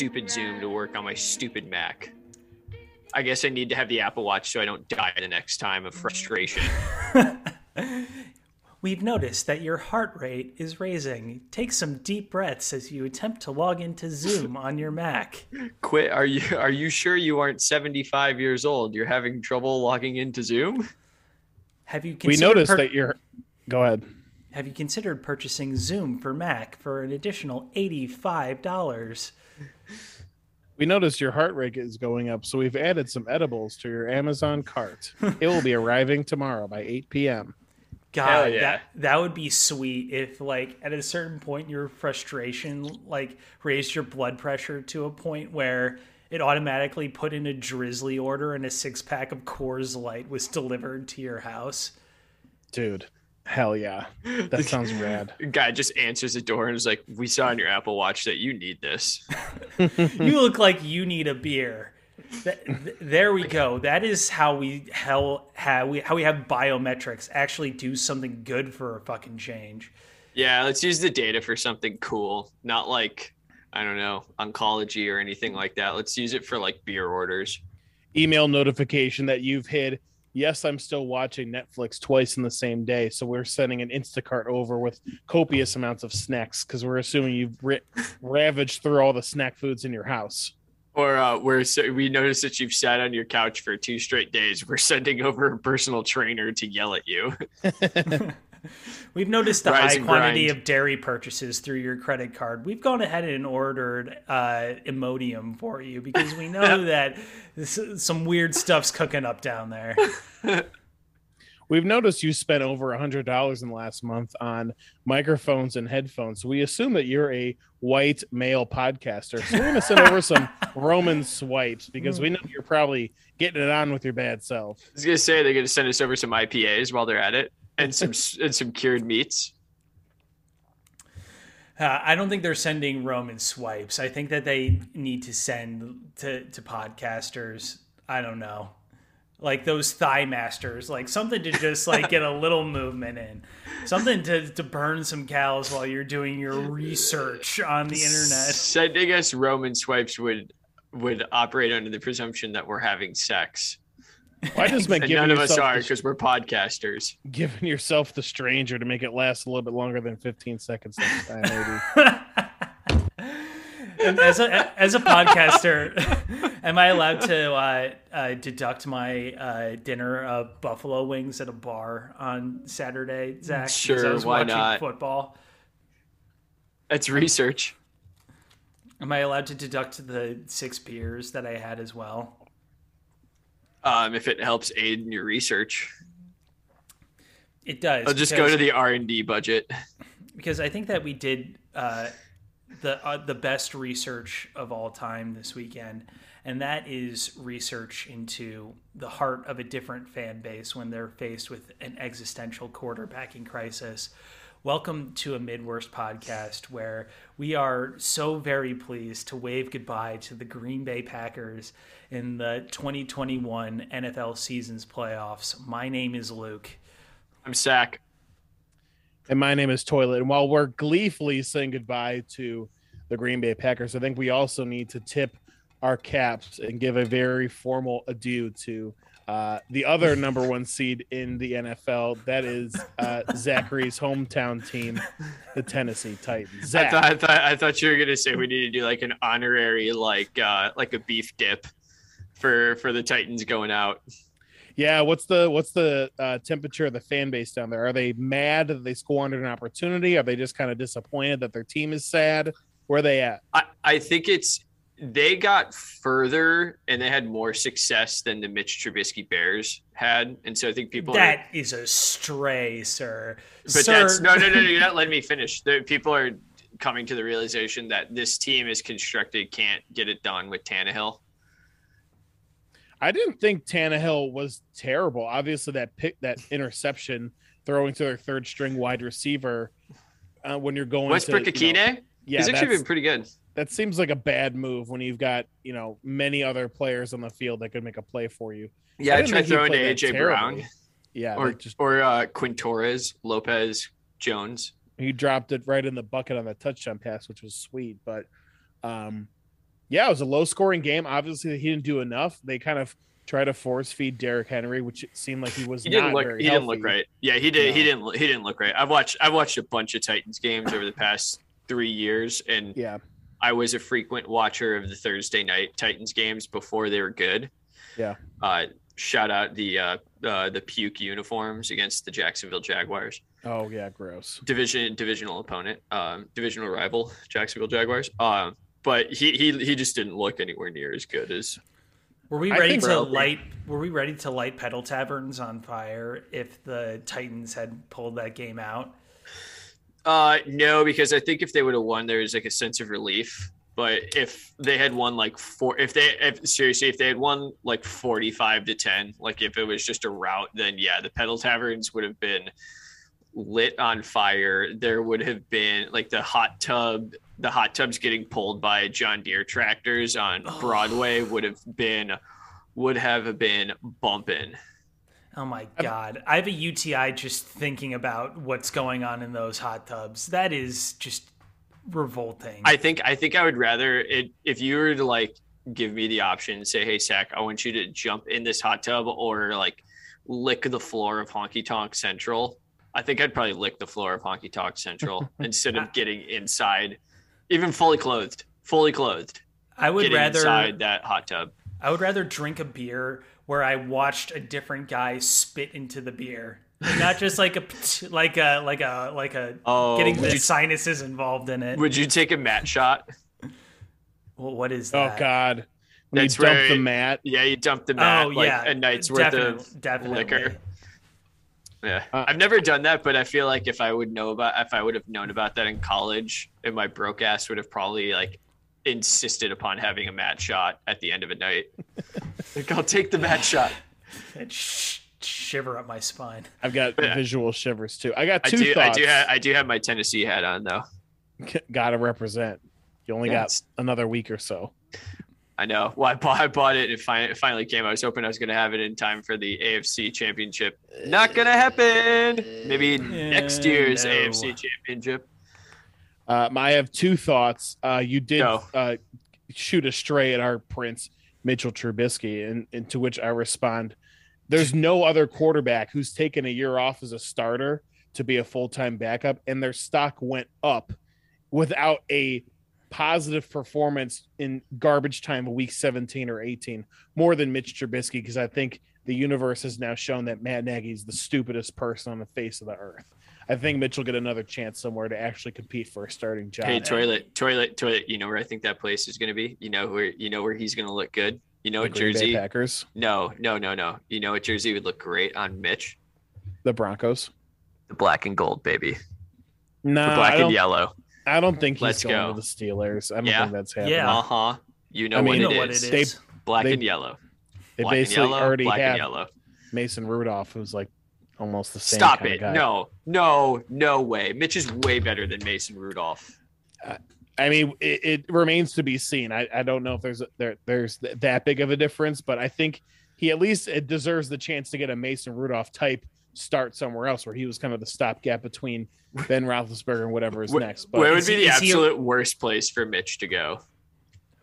stupid Zoom to work on my stupid Mac. I guess I need to have the Apple Watch so I don't die the next time of frustration. We've noticed that your heart rate is raising. Take some deep breaths as you attempt to log into Zoom on your Mac. Quit. Are you are you sure you aren't 75 years old? You're having trouble logging into Zoom? Have you We noticed pur- that you're. Go ahead. Have you considered purchasing Zoom for Mac for an additional $85? We noticed your heart rate is going up, so we've added some edibles to your Amazon cart. it will be arriving tomorrow by 8 p.m. God, yeah. that that would be sweet if like at a certain point your frustration like raised your blood pressure to a point where it automatically put in a Drizly order and a six pack of Coors Light was delivered to your house. Dude, hell yeah. That sounds rad. Guy just answers the door and is like, "We saw on your Apple Watch that you need this." you look like you need a beer. Th- th- there we go. That is how we how how we how we have biometrics actually do something good for a fucking change. Yeah, let's use the data for something cool, not like I don't know oncology or anything like that. Let's use it for like beer orders. Email notification that you've hid. Yes, I'm still watching Netflix twice in the same day. So we're sending an Instacart over with copious amounts of snacks because we're assuming you've ri- ravaged through all the snack foods in your house. Or uh, we're so we noticed that you've sat on your couch for two straight days. We're sending over a personal trainer to yell at you. We've noticed the Rise high quantity grind. of dairy purchases through your credit card. We've gone ahead and ordered uh, Imodium for you because we know that this, some weird stuff's cooking up down there. We've noticed you spent over a hundred dollars in the last month on microphones and headphones. We assume that you're a white male podcaster. So we're gonna send over some Roman swipes because we know you're probably getting it on with your bad self. I was gonna say they're gonna send us over some IPAs while they're at it, and some and some cured meats. Uh, I don't think they're sending Roman swipes. I think that they need to send to, to podcasters. I don't know, like those thigh masters, like something to just like get a little movement in, something to, to burn some cows while you're doing your research on the internet. Sending guess Roman swipes would would operate under the presumption that we're having sex. Why does make And giving none of us are because we're podcasters. giving yourself the stranger to make it last a little bit longer than 15 seconds next time, maybe. And as a as a podcaster, am I allowed to uh, uh, deduct my uh, dinner of buffalo wings at a bar on Saturday, Zach? because I Sure, was why not? Football. That's research. Am I allowed to deduct the six beers that I had as well? Um, if it helps aid in your research, It does. I'll just go to the R and D budget. because I think that we did uh, the uh, the best research of all time this weekend, and that is research into the heart of a different fan base when they're faced with an existential quarterbacking crisis. Welcome to a Midworst podcast where we are so very pleased to wave goodbye to the Green Bay Packers in the 2021 NFL season's playoffs. My name is Luke. I'm Zach. And my name is Toilet. And while we're gleefully saying goodbye to the Green Bay Packers, I think we also need to tip our caps and give a very formal adieu to uh, the other number one seed in the NFL. That is uh, Zachary's hometown team, the Tennessee Titans. I thought, I thought I thought you were gonna say we need to do like an honorary like uh like a beef dip for for the Titans going out. yeah, what's the what's the uh, temperature of the fan base down there? Are they mad that they squandered an opportunity? Are they just kind of disappointed that their team is sad? Where are they at? I, I think it's they got further and they had more success than the Mitch Trubisky Bears had, and so I think people are That is a stray, sir. But sir, that's no, no, no, no. You're not letting me finish. The people are coming to the realization that this team is constructed can't get it done with Tannehill. I didn't think Tannehill was terrible. Obviously, that pick, that interception, throwing to their third string wide receiver, uh, when you're going Westbrook to, you know- yeah, he's actually been pretty good. That seems like a bad move when you've got you know many other players on the field that could make a play for you. Yeah, I didn't tried think he throwing to AJ Brown. Yeah, or just or uh, Quintorris, Lopez, Jones. he dropped it right in the bucket on the touchdown pass, which was sweet. But um, yeah, it was a low scoring game. Obviously, he didn't do enough. They kind of tried to force feed Derrick Henry, which it seemed like he was He didn't not look. very He didn't look healthy. right. Yeah, he did. He didn't. He didn't look right. I've watched. I've watched a bunch of Titans games over the past three years, and Yeah, I was a frequent watcher of the Thursday night Titans games before they were good. Yeah. Uh, shout out the uh, uh, the puke uniforms against the Jacksonville Jaguars, oh yeah, gross. division divisional opponent, um, divisional rival Jacksonville Jaguars. Um, but he he he just didn't look anywhere near as good as. Were we ready to we're- light? Were we ready to light pedal taverns on fire if the Titans had pulled that game out? Uh, no, because I think if they would have won, there was like a sense of relief. But if they had won like four, if they, if seriously, if they had won like forty-five to ten, like if it was just a rout, then yeah, the pedal taverns would have been lit on fire. There would have been like the hot tub, the hot tubs getting pulled by John Deere tractors on Oh. Broadway would have been, would have been bumping. Oh my god! I have a UTI just thinking about what's going on in those hot tubs. That is just revolting. I think I think I would rather it if you were to like give me the option, and say, hey Zach, I want you to jump in this hot tub or like lick the floor of Honky Tonk Central. I think I'd probably lick the floor of Honky Tonk Central instead of getting inside, even fully clothed, fully clothed, I would rather inside that hot tub. I would rather drink a beer where I watched a different guy spit into the beer, not just like a like a like a like a Oh, getting the you, sinuses involved in it. would you take a mat shot? well, what is that? Oh? God, when That's you dump where the mat. Yeah, you dump the mat Oh like yeah, a night's worth definitely, of definitely. liquor. Yeah, Uh, I've never done that, but I feel like if I would know about, if I would have known about that in college, and my broke ass would have probably like insisted upon having a mat shot at the end of a night. like, I'll take the mat shot. It sh- shiver up my spine. I've got Yeah. visual shivers too. I got I two do, I thoughts. do, have, I do have my Tennessee hat on though. Gotta represent. You only Yeah, got another week or so. I know. Well, I bought, I bought it. and finally, it finally came. I was hoping I was going to have it in time for the AFC Championship. Not going to happen. Maybe uh, next year's no. AFC Championship. Um, I have two thoughts. Uh, you did Go. uh, shoot a stray at our prince Mitchell Trubisky, and, and to which I respond, "There's no other quarterback who's taken a year off as a starter to be a full time backup, and their stock went up without a positive performance in garbage time of week 17 or 18 more than Mitch Trubisky because I think the universe has now shown that Matt Nagy is the stupidest person on the face of the earth. I think Mitch will get another chance somewhere to actually compete for a starting job. Hey, toilet, toilet, toilet. You know where I think that place is going to be. You know where you know where he's going to look good. You know The what Green Bay jersey? Packers, No, no, no, no. You know what jersey would look great on Mitch? the Broncos. The black and gold, baby. No, The black I and don't, yellow. I don't think he's Let's going go. to the Steelers. I don't Yeah. think that's happening. Yeah. Uh huh. You know I what mean- You know it what it is. is. They- Black They- and yellow. They black and basically yellow. already black and have yellow. Mason Rudolph, who's like almost the same. Stop kind it. Of guy. No, no, no way. Mitch is way better than Mason Rudolph. I mean, it, it remains to be seen. I, I don't know if there's there there's th- that big of a difference, but I think he at least it deserves the chance to get a Mason Rudolph type start somewhere else, where he was kind of the stopgap between Ben Roethlisberger and whatever is Wh- next. Where But would be the is he a- absolute worst place for Mitch to go?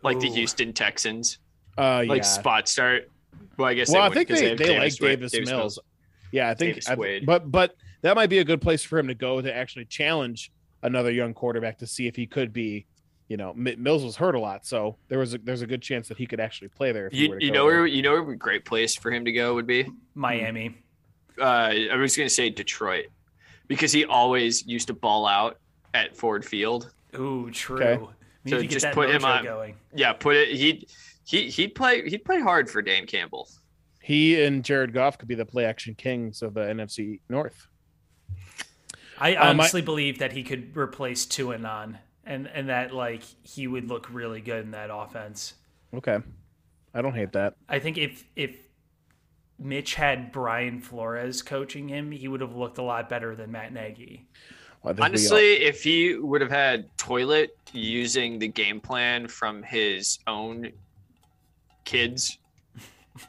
Like the Houston Texans, uh, like yeah. spot start. Well, I guess. well, I wouldn't they, they like Wade- Davis, Mills. Yeah, I think, I- but but that might be a good place for him to go to actually challenge another young quarterback to see if he could be. You know, Mi- Mills was hurt a lot, so there was a, there's a good chance that he could actually play there. If You, you know there. where you know where a great place for him to go would be. Miami. Uh, I was going to say Detroit because he always used to ball out at Ford Field. Ooh, true. Okay. So need to get just put him on- going. Yeah, put it. He he he'd play he'd play hard for Dan Campbell. He and Jared Goff could be the play action kings of the NFC North. I Um, I- honestly believe that he could replace Tuanon, and and that like he would look really good in that offense. Okay. I don't hate that. I think if if Mitch had Brian Flores coaching him, he would have looked a lot better than Matt Nagy. I think we all- Honestly, if he would have had Toilet using the game plan from his own kids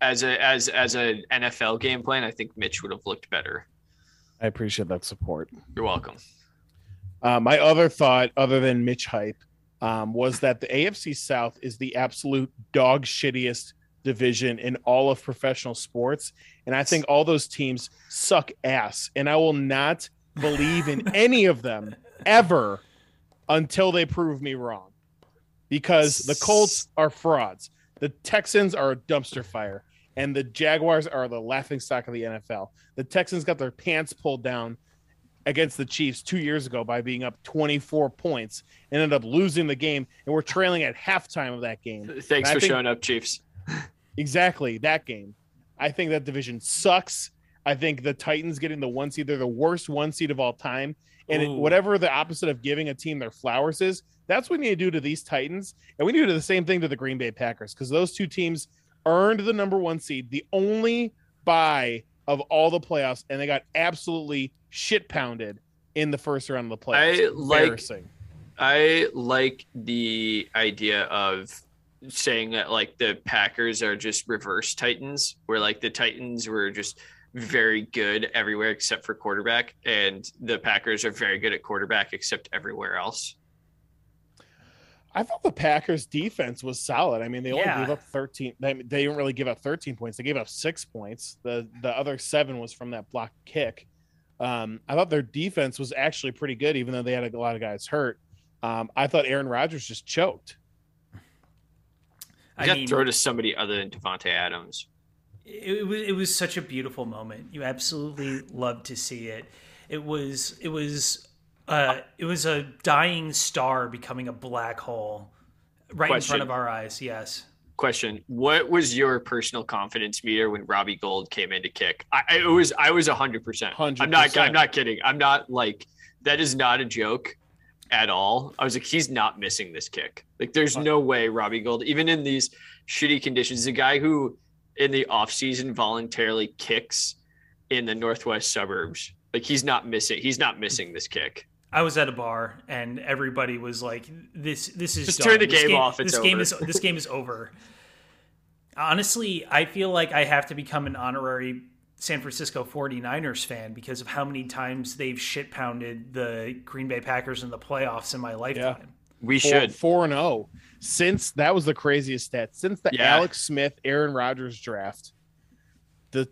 as a as as an NFL game plan, I think Mitch would have looked better. I appreciate that support. You're welcome. Uh, my other thought, other than Mitch hype, um, was that the AFC South is the absolute dog shittiest division in all of professional sports. And I think all those teams suck ass. And I will not believe in any of them ever until they prove me wrong. Because the Colts are frauds. The Texans are a dumpster fire. And the Jaguars are the laughing stock of the NFL. The Texans got their pants pulled down against the Chiefs two years ago by being up 24 points and ended up losing the game. And we're trailing at halftime of that game. Thanks for think- showing up, Chiefs. Exactly that game. I think that division sucks. I think the Titans getting the one seed, they're the worst one seed of all time. And it, whatever the opposite of giving a team their flowers is, that's what we need to do to these Titans. And we need to do the same thing to the Green Bay Packers because those two teams earned the number one seed, the only buy of all the playoffs, and they got absolutely shit pounded in the first round of the playoffs. I like- I like the idea of saying that like the Packers are just reverse Titans, where like the Titans were just very good everywhere except for quarterback, and the Packers are very good at quarterback except everywhere else. I thought the Packers defense was solid. I mean, they only Yeah. gave up 13. They, they didn't really give up 13 points. They gave up six points. The the other seven was from that block kick. Um, I thought their defense was actually pretty good, even though they had a lot of guys hurt. Um, I thought Aaron Rodgers just choked. I I got mean, to throw to somebody other than Davante Adams. it, it was it was such a beautiful moment. You absolutely loved to see it. It was it was uh it was a dying star becoming a black hole right in front of our eyes. Yes. Question: What was your personal confidence meter when Robbie Gould came in to kick? I, I it was I was hundred percent. I'm not I'm not kidding. I'm not like that is not a joke at all. I was like, he's not missing this kick. Like, there's no way Robbie Gould, even in these shitty conditions, the guy who in the offseason voluntarily kicks in the northwest suburbs, like he's not missing. He's not missing this kick. I was at a bar and everybody was like, "This, this is Just done. turn the This game off, it's this game over." is this game is over." Honestly, I feel like I have to become an honorary San Francisco 49ers fan because of how many times they've shit pounded the Green Bay Packers in the playoffs in my lifetime. We Four, should. four and zero since that was the craziest stat since the Yeah. Alex Smith Aaron Rodgers draft. The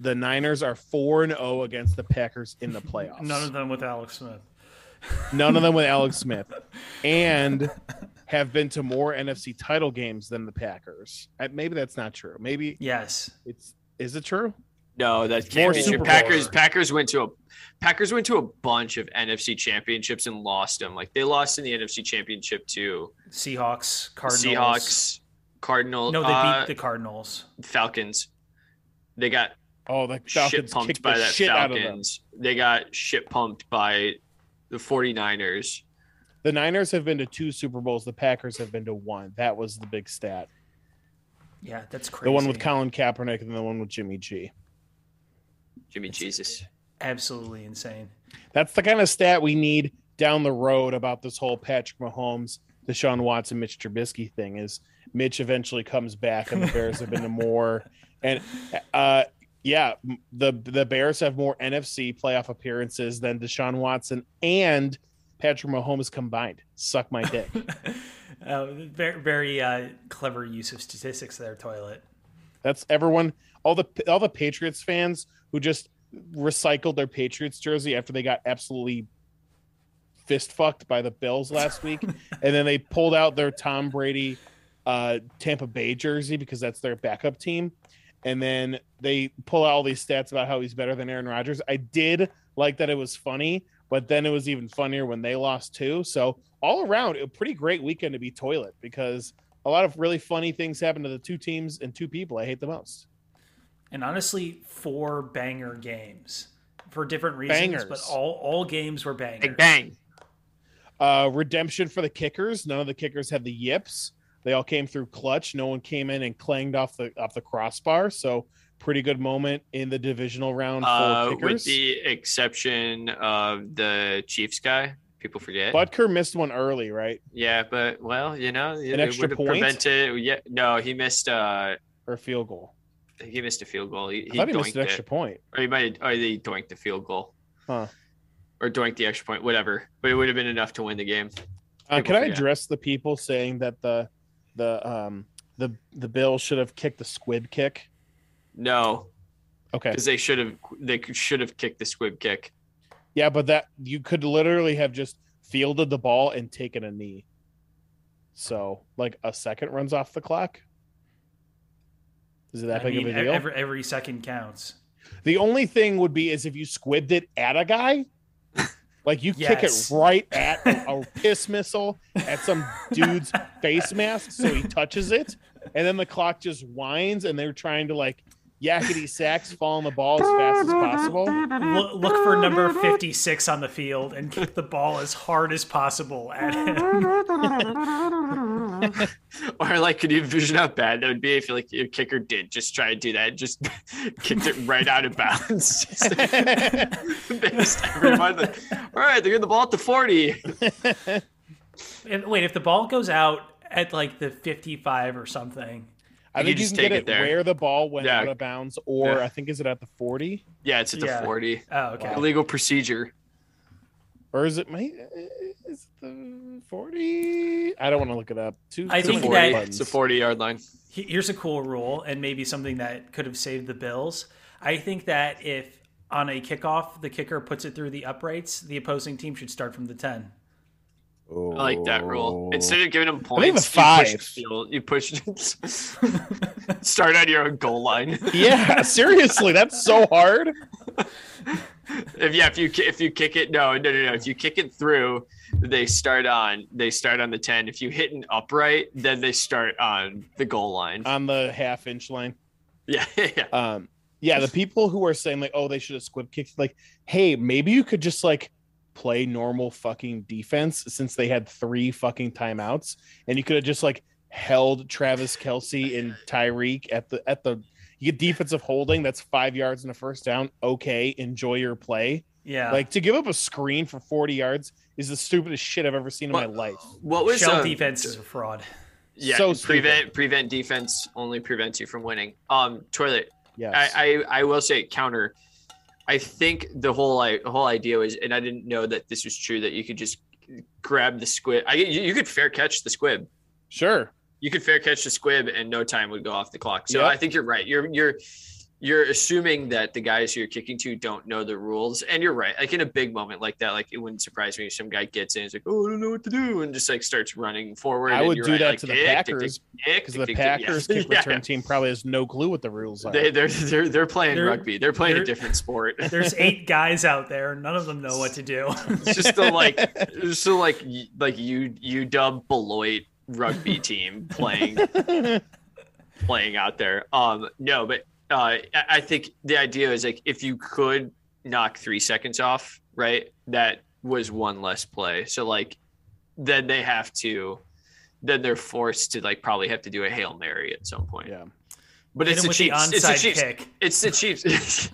the Niners are four and zero against the Packers in the playoffs. None of them with Alex Smith. None of them with Alex Smith, and have been to more NFC title games than the Packers. Uh, Maybe that's not true. Maybe Yes. it's is it true? No, that More can't be true. Packers Packers went to a Packers went to a bunch of NFC championships and lost them. Like they lost in the NFC championship to Seahawks, Cardinals. Seahawks, Cardinals, No, they beat uh, the Cardinals. Falcons. They got Oh, the shit Falcons pumped by the that shit out of them. Falcons. They got shit pumped by the 49ers. The Niners have been to two Super Bowls. The Packers have been to one. That was the big stat. Yeah, that's crazy. The one with Colin Kaepernick and the one with Jimmy G. Jimmy Jesus. Absolutely insane. That's the kind of stat we need down the road about this whole Patrick Mahomes, Deshaun Watson, Mitch Trubisky thing. Is Mitch eventually comes back and the Bears have been to more, and uh, yeah, the the Bears have more NFC playoff appearances than Deshaun Watson and Patrick Mahomes combined. Suck my dick. uh, very very uh, clever use of statistics there, toilet. That's everyone. All the all the Patriots fans who just recycled their Patriots jersey after they got absolutely fist fucked by the Bills last week, and then they pulled out their Tom Brady uh, Tampa Bay jersey because that's their backup team, and then they pull out all these stats about how he's better than Aaron Rodgers. I did like that it was funny, but then it was even funnier when they lost too. So all around, a pretty great weekend to be toilet because a lot of really funny things happened to the two teams and two people I hate the most. And honestly, four banger games for different reasons, Bangers. but all all games were bangers. Big bang. Uh, redemption for the kickers. None of the kickers had the yips. They all came through clutch. No one came in and clanged off the off the crossbar. So pretty good moment in the divisional round for Uh, with the exception of the Chiefs guy. People forget. Butker missed one early, right? yeah, but well, you know, it extra would have point? prevented. Yeah, no, he missed. Uh, Or a field goal. he missed a field goal. He, he he missed an extra it, point. or he might, or he doinked the field goal. Huh. or doink the extra point, whatever. But it would have been enough to win the game. Uh, can I address the people saying that the the um the the Bills should have kicked the squib kick? No, Okay. because they should have they should have kicked the squib kick. Yeah, but that you could literally have just fielded the ball and taken a knee. So, like a second runs off the clock. Is it that I big mean, of a deal? every every second counts. the only thing would be is if you squibbed it at a guy, like you kick it right at a, a piss missile at some dude's face mask, so he touches it, and then the clock just winds, and they're trying to like Yakety Sax fall on the ball as fast as possible. Look, look for number fifty six on the field and kick the ball as hard as possible at him. or like, could you envision how bad that would be if like your kicker did just try to do that, just kicked it right out of bounds? just everyone, like, all right, they're getting the ball at the forty. And wait, if the ball goes out at like the fifty-five or something, I you think you can get it, where the ball went yeah. out of bounds, or yeah. I think is it at the forty? Yeah, it's at the yeah. forty. Oh, okay. Wow. Illegal procedure. Or is it? 40 i don't want to look it up two i think 40 that it's a 40 yard line here's a cool rule and maybe something that could have saved the bills i think that if on a kickoff the kicker puts it through the uprights the opposing team should start from the 10 oh. I like that rule. Instead of giving them points, five. you push, you push start on your own goal line. yeah, seriously, that's so hard. if yeah, if you if you kick it, no, no, no, no. If you kick it through, they start on they start on the ten. If you hit an upright, then they start on the goal line. on the half inch line. yeah, yeah. Um, yeah, the people who are saying like, oh, they should have squib kicked, like, hey, maybe you could just like play normal fucking defense since they had three fucking timeouts, and you could have just like held Travis Kelce and Tyreek at the at the you get defensive holding that's five yards in the first down. Okay, enjoy your play. Yeah, Like to give up a screen for 40 yards is the stupidest shit I've ever seen in my life. What was shell uh, defense is a fraud. Yeah, So stupid. prevent prevent defense only prevents you from winning. Um, toilet. Yeah, I, I I will say counter. I think the whole I, whole idea was, and I didn't know that this was true that you could just grab the squid. I you, you could fair catch the squib. sure. You could fair catch the squib, and no time would go off the clock. So Yep. I think you're right. You're you're you're assuming that the guys you're kicking to don't know the rules, and you're right. Like in a big moment like that, like it wouldn't surprise me if some guy gets in, and is like, "Oh, I don't know what to do," and just like starts running forward. I and would you're do right, that like, to the kick, Packers tick, tick, because the tick, tick. Packers kick Yeah. return team probably has no clue what the rules are. They, they're they're they're playing They're- rugby. They're playing they're- a different sport. There's eight guys out there. None of them know what to do. It's just the like, it's the like like you you dub Beloit rugby team playing playing out there. Um, no, but uh, I- think the idea is like if you could knock three seconds off, right? That was one less play. So like, then they have to, then they're forced to like probably have to do a hail mary at some point. yeah. But Hit it's the with the Chiefs. It's the Chiefs. kick. It's the Chiefs.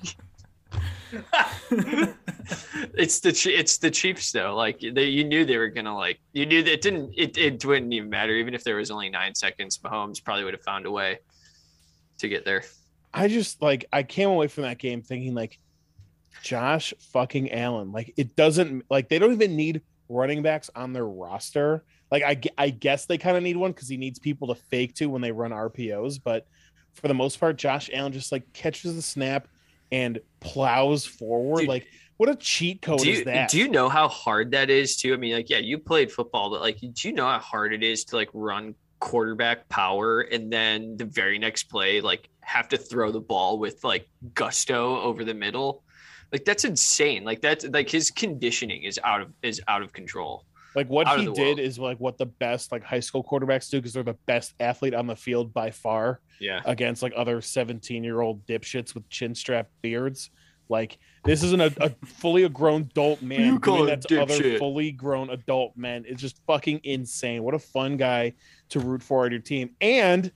it's the it's the Chiefs though. Like they, you knew they were gonna like you knew that it didn't it, it wouldn't even matter even if there was only nine seconds. Mahomes probably would have found a way to get there. I just like I came away from that game thinking like Josh fucking Allen. Like it doesn't like they don't even need running backs on their roster. Like I, I guess they kind of need one because he needs people to fake to when they run RPOs. But for the most part, Josh Allen just like catches the snap and plows forward. Dude, like what a cheat code do is that? do you know how hard that is too? I mean, like yeah, you played football, but like do you know how hard it is to like run quarterback power and then the very next play like have to throw the ball with like gusto over the middle? Like that's insane. Like that's like his conditioning is out of is out of control. Like what out he did world. is like what the best like high school quarterbacks do because they're the best athlete on the field by far Yeah. against like other 17 year old dipshits with chin strap beards. Like this isn't a, a fully a grown adult man You call doing him that to other dipshit. fully grown adult men. It's just fucking insane. What a fun guy to root for on your team. And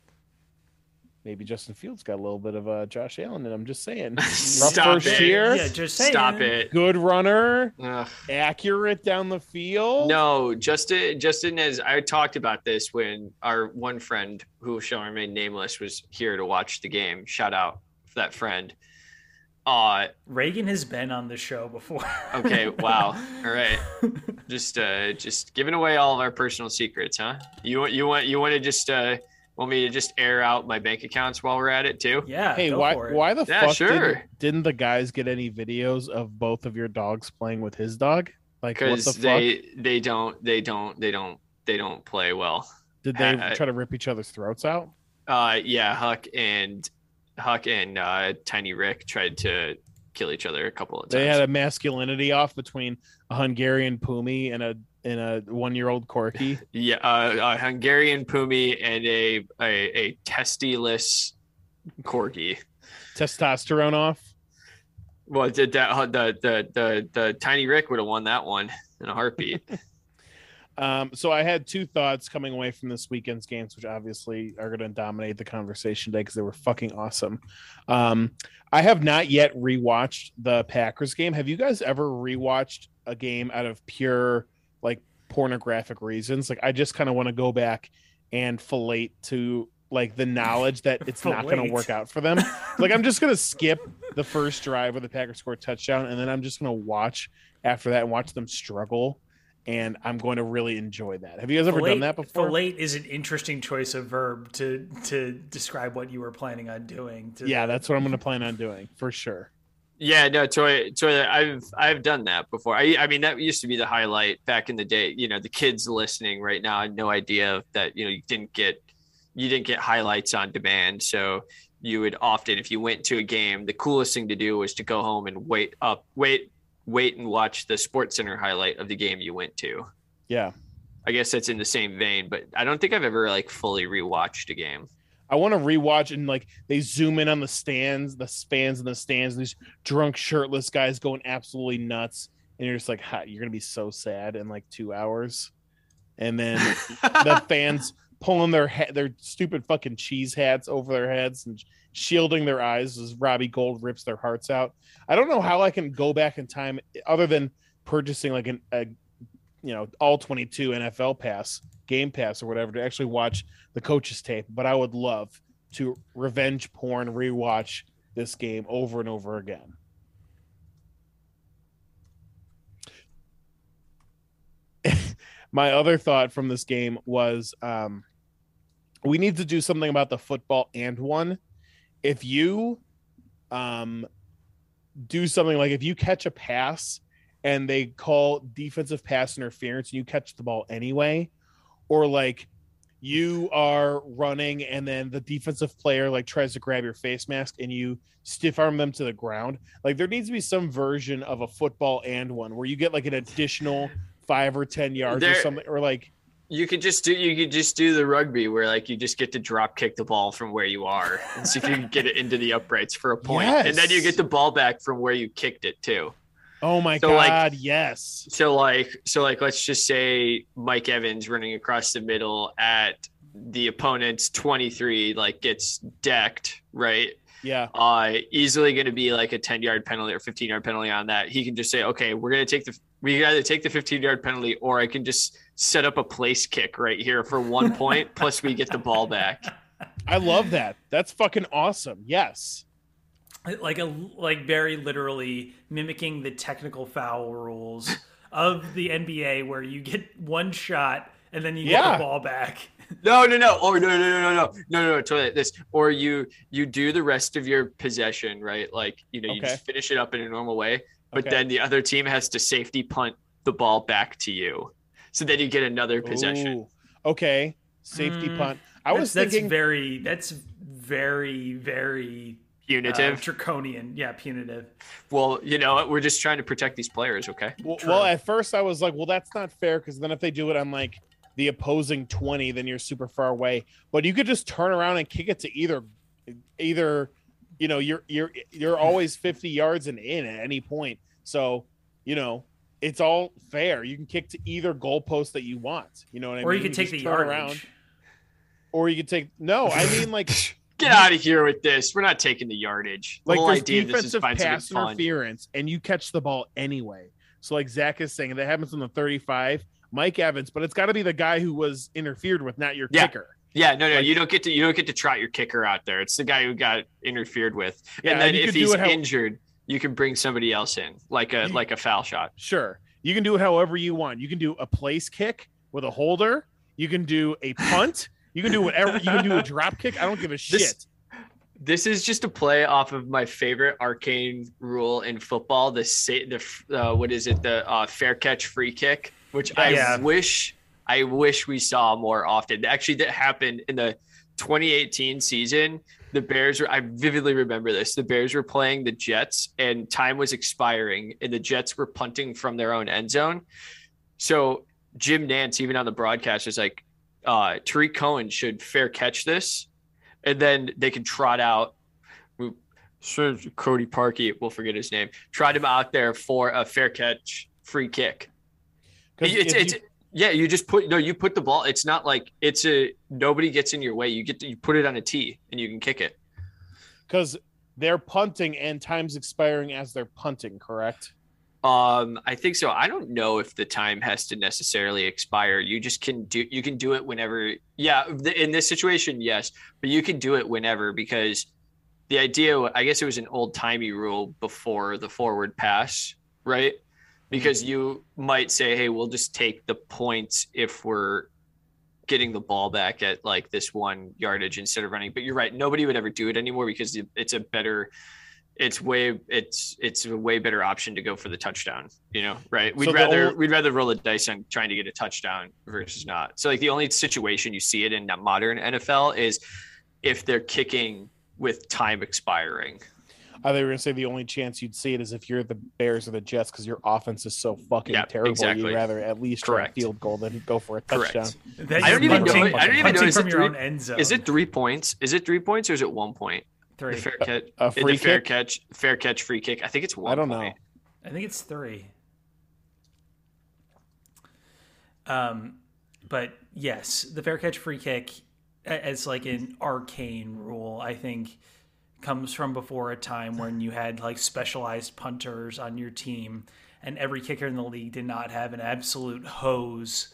maybe Justin Fields got a little bit of uh, Josh Allen, and I'm just saying. Rough Stop first it. year, Yeah, just saying. Stop it. good runner, Ugh. accurate down the field. No, Justin. Justin as I talked about this when our one friend, who shall remain nameless, was here to watch the game. Shout out for that friend. Uh Reagan has been on the show before. okay, wow. All right. Just uh just giving away all of our personal secrets, huh? You want you want you want to just uh want me to just air out my bank accounts while we're at it too? Yeah. Hey, why why the Yeah, fuck sure. didn't, didn't the guys get any videos of both of your dogs playing with his dog? Like what Because the fuck? they they don't they don't they don't they don't play well. Did they uh, try to rip each other's throats out? Uh yeah, Huck and Huck and uh Tiny Rick tried to kill each other a couple of times. They had a masculinity off between a Hungarian Pumi and a and a one year old Corky. Yeah, uh, a Hungarian Pumi and a a, a testiless corgi. Testosterone off. Well, the the the, the tiny Rick would have won that one in a heartbeat. Um, so I had two thoughts coming away from this weekend's games, which obviously are going to dominate the conversation today because they were fucking awesome. Um, I have not yet rewatched the Packers game. Have you guys ever rewatched a game out of pure like pornographic reasons? Like I just kind of want to go back and fillet to like the knowledge that it's not going to work out for them. like I'm just going to skip the first drive where the Packers score a touchdown, and then I'm just going to watch after that and watch them struggle and I'm going to really enjoy that. Have you guys ever Fillet- done that before? Fillet is an interesting choice of verb to to describe what you were planning on doing. To, Yeah, that's what I'm going to plan on doing for sure. yeah, no, Toy, Toy, I've I've done that before. I I mean that used to be the highlight back in the day. You know, the kids listening right now had no idea that you know you didn't get you didn't get highlights on demand, so you would often if you went to a game, the coolest thing to do was to go home and wait up, wait, wait and watch the Sports Center highlight of the game you went to. Yeah. I guess that's in the same vein, but I don't think I've ever like fully rewatched a game. I want to rewatch and like they zoom in on the stands, the fans in the stands, and these drunk shirtless guys going absolutely nuts, and you're just like, ha, you're gonna be so sad in like two hours, and then the fans pulling their ha- their stupid fucking cheese hats over their heads and shielding their eyes as Robbie Gould rips their hearts out. I don't know how I can go back in time other than purchasing like an a you know all 22 NFL pass, game pass or whatever to actually watch the coaches tape, but I would love to revenge porn rewatch this game over and over again. My other thought from this game was um, we need to do something about the football and one. If you um, do something like if you catch a pass and they call defensive pass interference and you catch the ball anyway, or like you are running and then the defensive player like tries to grab your face mask and you stiff arm them to the ground. Like there needs to be some version of a football and one where you get like an additional five or ten yards or something, or like You could just do you could just do the rugby where like you just get to drop kick the ball from where you are and see if you can get it into the uprights for a point. And then you get the ball back from where you kicked it too. oh my So, like- god, yes. So like so like let's just say Mike Evans running across the middle at the opponent's 23 like gets decked, right? Yeah. uh easily going to be like a 10 yard penalty or 15 yard penalty on that he can just say okay we're going to take the we either take the 15 yard penalty or i can just set up a place kick right here for one point, plus we get the ball back. I love that. That's fucking awesome. Yes. Like a like very literally mimicking the technical foul rules of the NBA where you get one shot and then you yeah. get the ball back. No, no, no. Or no, no, no, no, no, no, no, no. Totally this. Or you you do the rest of your possession, right? Like you know, okay. you just finish it up in a normal way, but okay. then the other team has to safety punt the ball back to you so then you get another possession Ooh. Okay. Safety Mm, punt. I that's, was that's thinking very that's very very uh, punitive draconian. Yeah, punitive. well you know we're just trying to protect these players okay Well, well, at first I was like, well, that's not fair because then if they do it on like the opposing 20, then you're super far away. But you could just turn around and kick it to either either you know, you're you're you're always 50 yards and in at any point. So, you know, it's all fair. You can kick to either goalpost that you want. You know what I Or mean? Or you could take just the turn yardage. Or you could take no, I mean like Get out of here with this. We're not taking the yardage. The like whole there's idea this is defensive find pass fun. interference and you catch the ball anyway. So like Zach is saying, that happens on the 35, Mike Evans, but it's got to be the guy who was interfered with, not your Yeah. kicker. Yeah, no, no, Like- you don't get to you don't get to trot your kicker out there. It's the guy who got interfered with. Yeah, and then and if he's how- injured, you can bring somebody else in, like a You- like a foul shot. Sure. You can do it however you want. You can do a place kick with a holder. You can do a punt. You can do whatever. You can do a drop kick. I don't give a shit. This is just a play off of my favorite arcane rule in football. The the uh, what is it? The uh, fair catch free kick, which I Yeah. wish I wish we saw more often. Actually, that happened in the 2018 season. The Bears were. I vividly remember this. The Bears were playing the Jets, and time was expiring, and the Jets were punting from their own end zone. So Jim Nantz, even on the broadcast, is like, uh, "Tarik Cohen should fair catch this." and then they can trot out Cody Parkey, we'll forget his name, trot him out there for a fair catch free kick. It's, it's you- yeah, you just put no, you put the ball. It's not like it's a nobody gets in your way. You get to, you put it on a tee and you can kick it. because they're punting and time's expiring as they're punting, correct? Um, I think so. I don't know if the time has to necessarily expire. You just can do you can do it whenever. Yeah, in this situation, yes, but you can do it whenever because the idea, I guess, it was an old timey rule before the forward pass, right? Because you might say, "Hey, we'll just take the points if we're getting the ball back at like this one yardage instead of running." But you're right; nobody would ever do it anymore because it's a better it's way it's it's a way better option to go for the touchdown you know right? We'd So rather ol- we'd rather roll the dice on trying to get a touchdown versus not. So like the only situation you see it in that modern nfl is if they're kicking with time expiring I thought you were gonna say the only chance you'd see it is if you're the Bears or the Jets because your offense is so fucking Yeah, terrible. exactly. You'd rather at least try a Correct. field goal than go for a Correct. touchdown. I don't even know- I don't even know, is it from your three- own end zone. is it three points is it three points or is it one point three? the fair catch A the free fair kick? catch fair catch free kick i think it's one. I don't know. I think it's three. Um, but yes, the fair catch free kick a- as like an arcane rule, I think comes from before a time when you had like specialized punters on your team and every kicker in the league did not have an absolute hose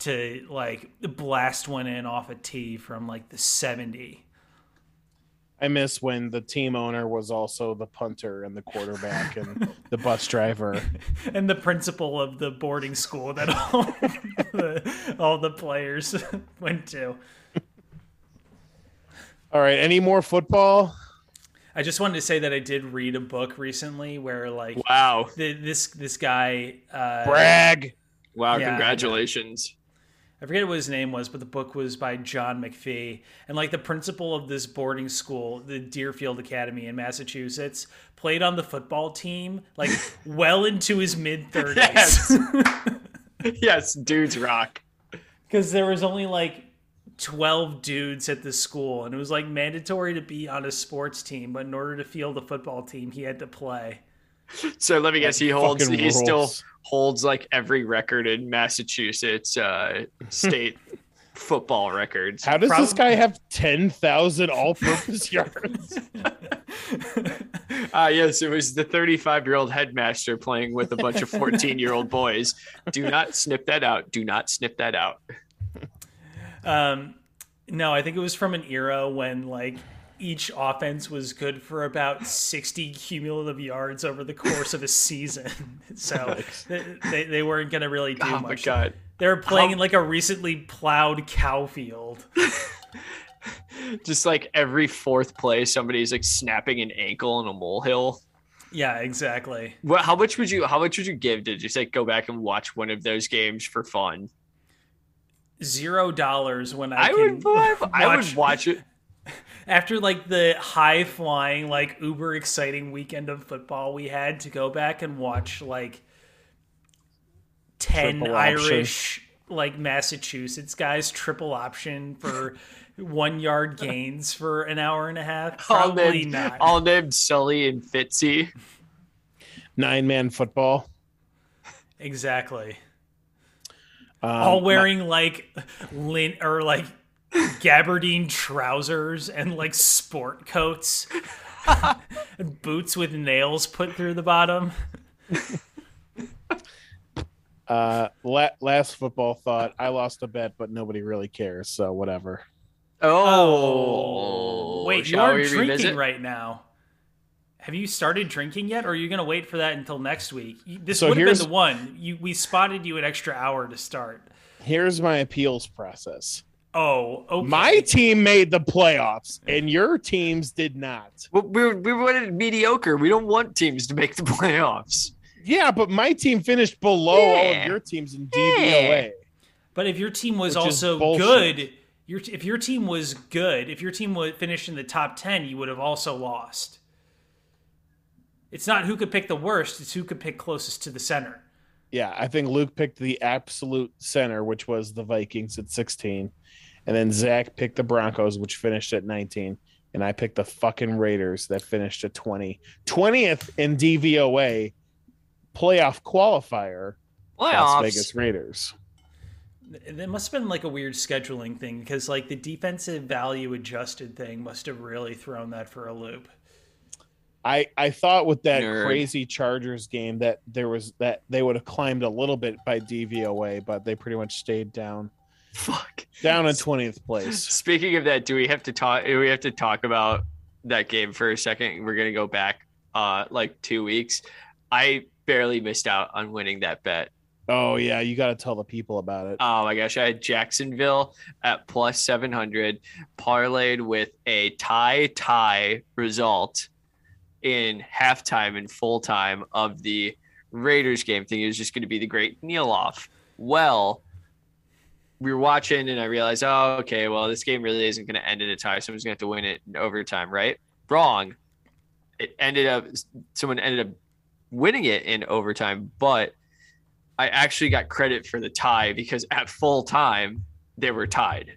to like blast one in off a tee from like the 70. I miss when the team owner was also the punter and the quarterback and the bus driver. and the principal of the boarding school that all the, all the players went to. All right, any more football? I just wanted to say that I did read a book recently where like wow the, this this guy uh, Brag. wow Yeah, I congratulations I forget what his name was, but the book was by John McPhee. And like the principal of this boarding school, the Deerfield Academy in Massachusetts, played on the football team like well into his mid 30s. Yes. yes dudes rock Because there was only like 12 dudes at the school, and it was like mandatory to be on a sports team, but in order to field a football team, he had to play. So let me guess, he holds. Fucking He still holds like every record in Massachusetts uh, state football records. How does this guy have 10,000 all purpose yards? Ah, yes, it was the 35 year old headmaster playing with a bunch of 14 year old boys. Do not snip that out. Do not snip that out. Um, no, I think it was from an era when like each offense was good for about 60 cumulative yards over the course of a season. So they, they, weren't going to really do Oh my much. god. They were playing How- in like a recently plowed cow field. Just like every fourth play, somebody's like snapping an ankle in a molehill. Yeah, exactly. What? How much would you? How much would you give to just like go back and watch one of those games for fun? Zero dollars when I, I, can would. I would watch it. after like the high flying, like uber exciting weekend of football we had to go back and watch like ten Triple option. Irish like Massachusetts guys triple option for one yard gains for an hour and a half. All Probably named, not. all named Sully and Fitzy. Nine man football. exactly. Um, All wearing like lint or like gabardine trousers and like sport coats. And boots with nails put through the bottom. Uh, la- last football thought. I lost a bet, but nobody really cares, so whatever. Oh, wait, you're we drinking revisit? right now. Have you started drinking yet, or are you going to wait for that until next week? This So would have been the one. You we spotted you an extra hour to start. Here's my appeals process. Oh, okay. My team made the playoffs, and your teams did not. Well, we we wanted mediocre. We don't want teams to make the playoffs. Yeah, but my team finished below all of your teams in DVOA. But if your team was also good, your if your team was good, if your team would finish in the top ten, you would have also lost. It's not who could pick the worst; it's who could pick closest to the center. Yeah, I think Luke picked the absolute center, which was the Vikings at 16. And then Zach picked the Broncos, which finished at 19. And I picked the fucking Raiders that finished at 20. 20th in DVOA playoff qualifier, Las Vegas Raiders. It must have been like a weird scheduling thing because like the defensive value adjusted thing must have really thrown that for a loop. I, I thought with that Nerd. crazy Chargers game that there was that they would have climbed a little bit by DVOA, but they pretty much stayed down Fuck. down in 20th place. Speaking of that, do we have to talk? Do we have to talk about that game for a second? We're gonna go back, uh, like two weeks. I barely missed out on winning that bet. Oh yeah, you got to tell the people about it. Oh my gosh, I had Jacksonville at plus 700, parlayed with a tie tie result in halftime and full time of the Raiders game, thinking it was just going to be the great kneel off. Well, we were watching and I realized, oh, okay, well, this game really isn't going to end in a tie. Someone's going to have to win it in overtime, right? Wrong. It ended up, someone ended up winning it in overtime, but I actually got credit for the tie because at full time they were tied.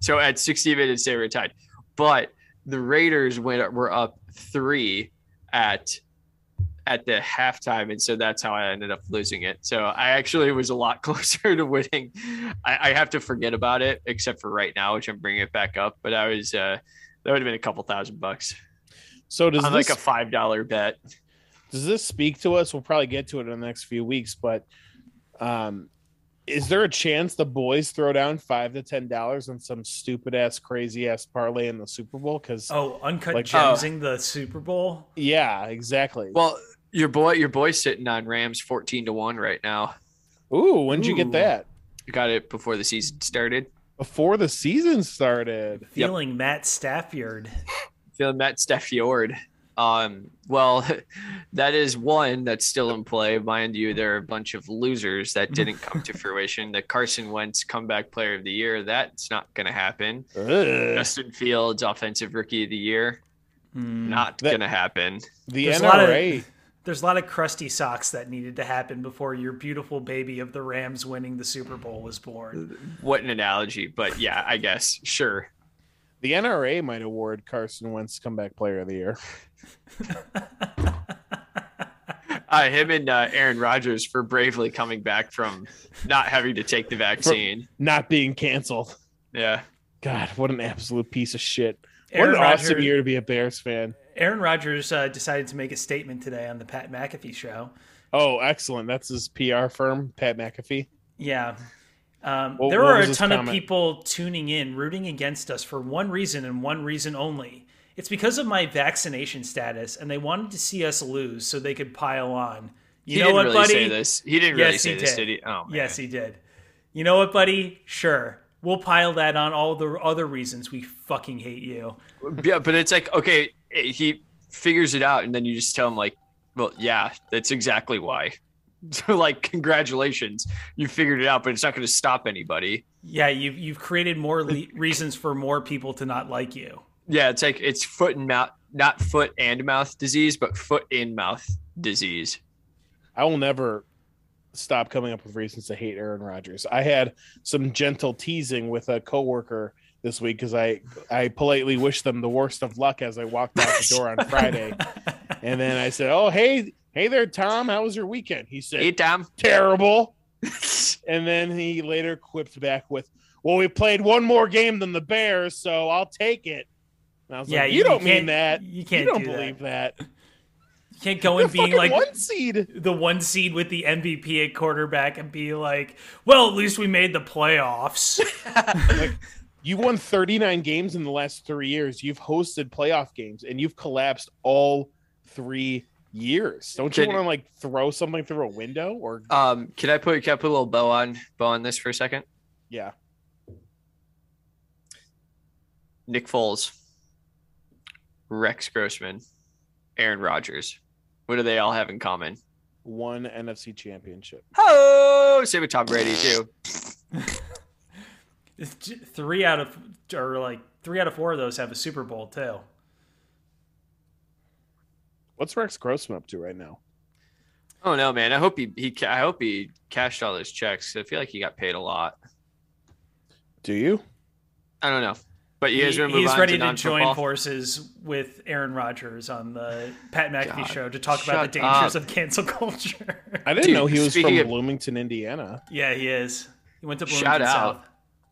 So at 60 minutes they were tied. But the Raiders went were up three at at the halftime, and so that's how I ended up losing it. So I actually was a lot closer to winning. I, I have to forget about it, except for right now, which I'm bringing it back up. But I was uh, that would have been a couple thousand bucks So does this like a five dollar bet. does this speak to us? We'll probably get to it in the next few weeks, but um, is there a chance the boys throw down five to ten dollars on some stupid ass, crazy ass parlay in the Super Bowl? Because Oh, uncut Like- gemsing the Super Bowl. yeah, exactly. Well, your boy, your boy's sitting on Rams fourteen to one right now. Ooh, when did you get that? Got it before the season started. Before the season started. Feeling Matt Stafford. Feeling Matt Stafford. Um, well, that is one that's still in play. Mind you, there are a bunch of losers that didn't come to fruition. The Carson Wentz comeback player of the year, that's not going to happen. Ugh. Justin Fields, offensive rookie of the year, Hmm. not going to happen. The There's a lot of- There's a lot of crusty socks that needed to happen before your beautiful baby of the Rams winning the Super Bowl was born. What an analogy, but yeah, I guess sure. The NRA might award Carson Wentz comeback player of the year. Uh, him and uh, Aaron Rodgers for bravely coming back from not having to take the vaccine. Not being canceled. Yeah. God, what an absolute piece of shit. Aaron what an awesome year to be a Bears fan. Aaron Rodgers uh, decided to make a statement today on the Pat McAfee show. Oh, excellent. That's his PR firm, Pat McAfee. Yeah. Um, What- there what are a his ton of people tuning in, rooting against us for one reason and one reason only. It's because of my vaccination status, and they wanted to see us lose so they could pile on. You he know didn't what, really buddy? say this. He didn't Yes, really he say this, did. did he? Oh, man. Yes, he did. You know what, buddy? Sure. We'll pile that on all the other reasons we fucking hate you. Yeah, but it's like okay, he figures it out, and then you just tell him like, well, yeah, that's exactly why. So like, congratulations, you figured it out, but it's not going to stop anybody. Yeah, you've you've created more le- reasons for more people to not like you. Yeah, it's like it's foot and mouth, not foot and mouth disease, but foot in mouth disease. I will never stop coming up with reasons to hate Aaron Rodgers. I had some gentle teasing with a coworker this week because I I politely wished them the worst of luck as I walked out the door on Friday, and then I said, "Oh hey hey there Tom, how was your weekend?" He said, Hey, Tom. "Terrible," and then he later quipped back with, "Well, we played one more game than the Bears, so I'll take it." And I was Yeah, like, you- "You don't mean that. you can't You don't do believe that. You can't go and being like one seed." the one seed with the MVP at quarterback and be like, well, at least we made the playoffs. like you won 39 games in the last three years you've hosted playoff games and you've collapsed all three years. Don't you want to like throw something through a window or Um, can I put can I put a little bow on bow on this for a second? yeah? Nick Foles, Rex Grossman, Aaron Rodgers. What do they all have in common? One NFC championship. Oh, same with Tom Brady too. Three out of or like three out of four of those have a Super Bowl too. What's Rex Grossman up to right now? Oh no, man! I hope he he I hope he cashed all those checks. I feel like he got paid a lot. Do you? I don't know, but you guys He- want he's on ready to to join forces with Aaron Rodgers on the Pat McAfee God, show to talk about the dangers up. of cancel culture. I didn't Dude, know he was from of- Bloomington, Indiana. yeah, he is. He went to Bloomington Shout Bloomington out. South.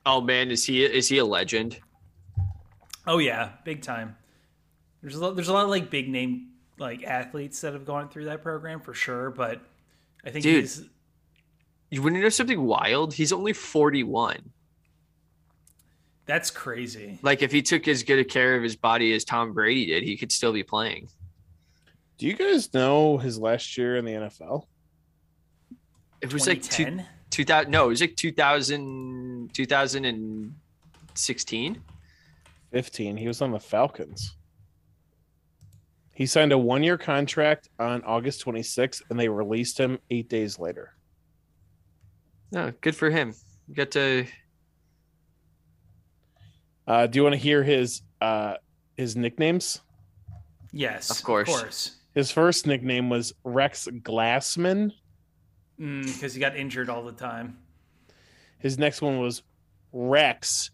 Oh man, is he is he a legend? Oh yeah, big time. There's a lot, there's a lot of like big name like athletes that have gone through that program for sure, but I think Dude. he's You want to know something wild? He's only forty one. that's crazy. Like if he took as good a care of his body as Tom Brady did, he could still be playing. Do you guys know his last year in the NFL? It was like two, 2000 no, it was like 2000 2016. 15. He was on the Falcons. He signed a one year contract on August 26th, and they released him eight days later. No, good for him. You got to Uh, do you want to hear his uh, his nicknames? Yes, Of course. of course, His first nickname was Rex Glassman. because he got injured all the time. His next one was Rex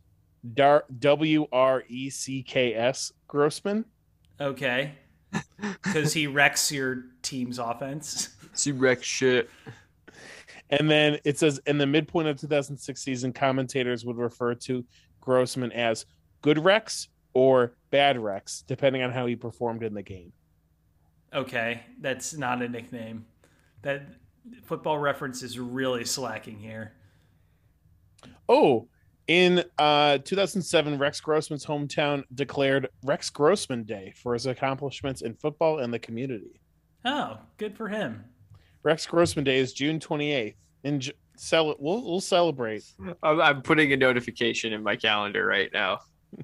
Dar- W R E C K S Grossman. Okay, because he wrecks your team's offense. He wrecks shit. And then it says in the midpoint of 2006 season, commentators would refer to Grossman as good Rex or bad Rex, depending on how he performed in the game. Okay, that's not a nickname. That football reference is really slacking here. Oh, in uh, 2007, Rex Grossman's hometown declared Rex Grossman Day for his accomplishments in football and the community. Oh, good for him. Rex Grossman Day is June 28th. In J- cel- we'll, we'll celebrate. I'm, I'm putting a notification in my calendar right now.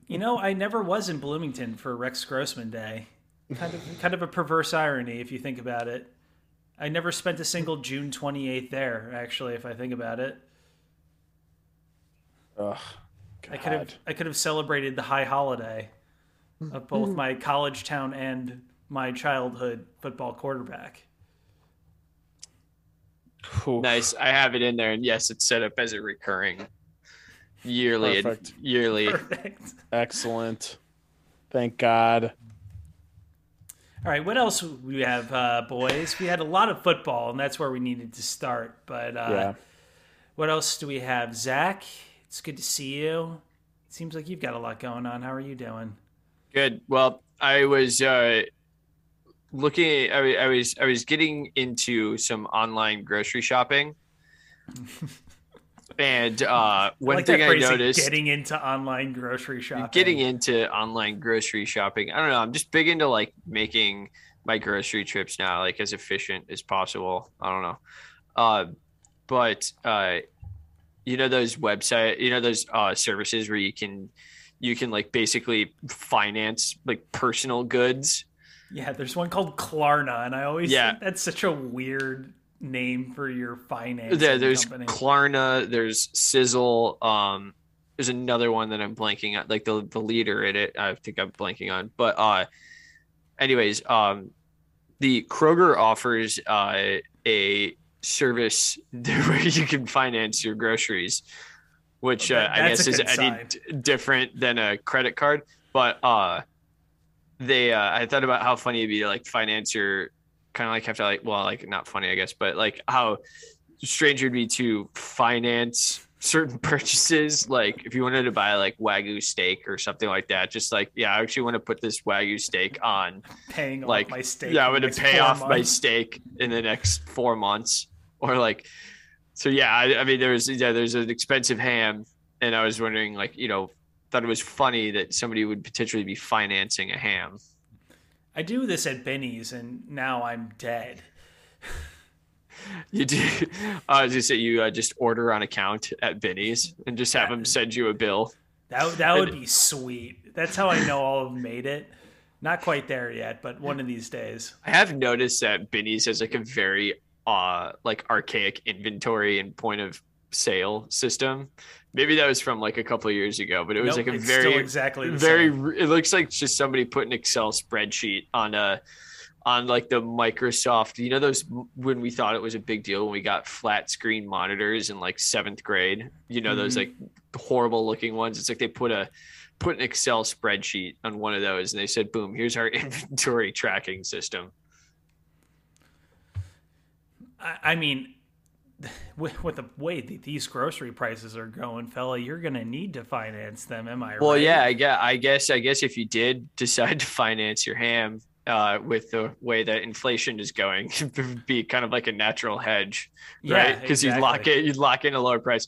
You know, I never was in Bloomington for Rex Grossman Day. Kind of, kind of a perverse irony if you think about it. I never spent a single June 28th there, actually, if I think about it. Ugh, I could have, I could have celebrated the high holiday of both my college town and my childhood football quarterback. Oof. Nice. I have it in there, and yes, it's set up as a recurring yearly Perfect. yearly. Perfect. Excellent. Thank God. All right, what else we have, uh, boys? We had a lot of football, and that's where we needed to start. But uh, yeah. what else do we have? Zach, it's good to see you. It seems like you've got a lot going on. How are you doing? Good. Well, I was uh, looking. I, I was I was getting into some online grocery shopping, and uh, one like thing I noticed getting into online grocery shopping. getting into online grocery shopping. I don't know. I'm just big into like making my grocery trips now like as efficient as possible. I don't know. Uh, but uh, you know those website, you know those uh, services where you can you can like basically finance like personal goods. Yeah, there's one called Klarna, and I always Yeah. think that's such a weird name for your finance. There, there's company. Klarna, there's Sezzle. Um, there's another one that I'm blanking on, like the the leader in it. I think I'm blanking on, but uh, anyways, um, the Kroger offers uh a service where you can finance your groceries, which uh, I guess is any d- different than a credit card, but uh, they uh, I thought about how funny it'd be to like finance your kind of like have to like well like not funny I guess, but like how strange it would be to finance certain purchases like if you wanted to buy like wagyu steak or something like that just like yeah i actually want to put this wagyu steak on paying off like my steak. yeah i'm to pay off my months. steak in the next four months or like so yeah I, I mean there's yeah there's an expensive ham and i was wondering like you know thought it was funny that somebody would potentially be financing a ham I do this at Benny's, and now I'm dead. You do. I was just say you uh, just order on account at Benny's and just have them send you a bill. That that would be sweet. That's how I know all of them made it. Not quite there yet, but one of these days. I have noticed that Benny's has like a very uh like archaic inventory and point of sale system. Maybe that was from like a couple of years ago, but it was Nope, like a very exactly very same. it looks like just somebody put an Excel spreadsheet on a on like the Microsoft, you know those when we thought it was a big deal when we got flat screen monitors in like 7th grade, you know those mm-hmm. like horrible looking ones. It's like they put a put an Excel spreadsheet on one of those and they said boom, here's our inventory tracking system. I, mean, with, with the way that these grocery prices are going, fella, you're gonna need to finance them. Am I right? Well, yeah, I guess, I guess, I guess if you did decide to finance your ham uh, with the way that inflation is going, be kind of like a natural hedge, right? Because you lock it, you lock in a lower price.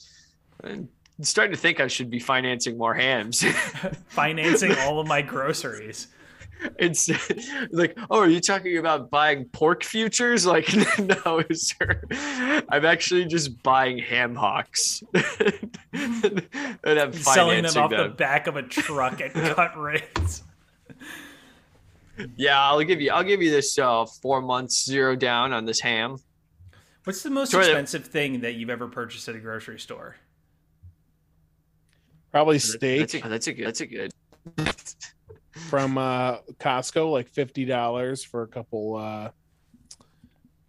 And I'm starting to think I should be financing more hams. financing all of my groceries. it's like, oh, are you talking about buying pork futures? Like, no, sir. I'm actually just buying ham hocks and I'm selling them off them. the back of a truck at cut rates. Yeah, I'll give you. I'll give you this uh, four months zero down on this ham. What's the most Try to- expensive thing that you've ever purchased at a grocery store? Probably steak That's a, that's a good. That's a good. from uh, Costco, like fifty dollars for a couple uh,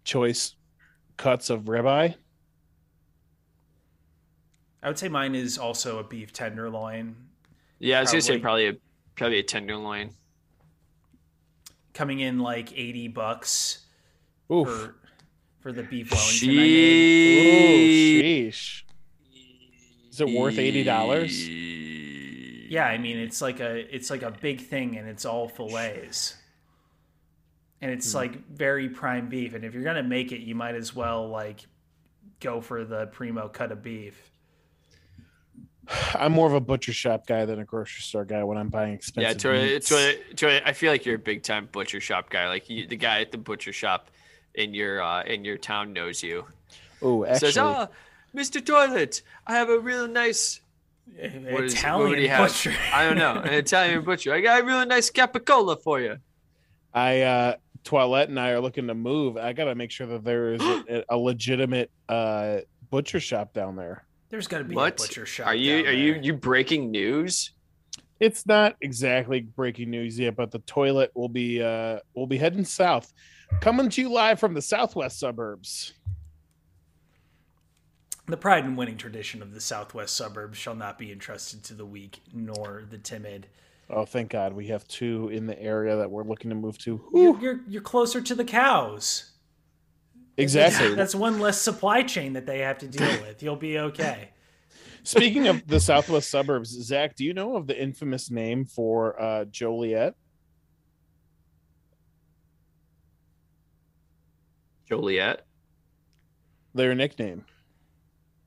choice cuts of ribeye. I would say mine is also a beef tenderloin, Yeah, I was gonna say Probably. probably a probably a tenderloin. Coming in like eighty bucks Oof. for for the beef Wellington I made. Ooh, Sheesh. sheesh. Is it worth eighty dollars? Yeah, I mean it's like a it's like a big thing, and it's all fillets, and Hmm. it's like very prime beef. And if you're gonna make it, you might as well like go for the primo cut of beef. I'm more of a butcher shop guy than a grocery store guy when I'm buying expensive. Yeah, Troy, meats. Troy, Troy, I feel like you're a big time butcher shop guy. Like you, the guy at the butcher shop in your uh, in your town knows you. Oh, actually, Says, "Ah, Mr. Toilet, I have a real nice what is- what would Italian have? butcher. I don't know, an Italian butcher. I got a really nice capicola for you. I uh Toilette and I are looking to move. I got to make sure that there is a, a legitimate uh butcher shop down there. There's got to be What a butcher shop. Are you down are you there. you breaking news? It's not exactly breaking news yet, but the toilet will be uh will be heading south. Coming to you live from the southwest suburbs. The pride and winning tradition of the southwest suburbs shall not be entrusted to the weak nor the timid. Oh, thank God we have two in the area that we're looking to move to. You're, you're you're closer to the cows. Exactly. That's one less supply chain that they have to deal with. You'll be okay. Speaking of the southwest suburbs, Zach, do you know of the infamous name for uh, Joliet? Joliet? Their nickname.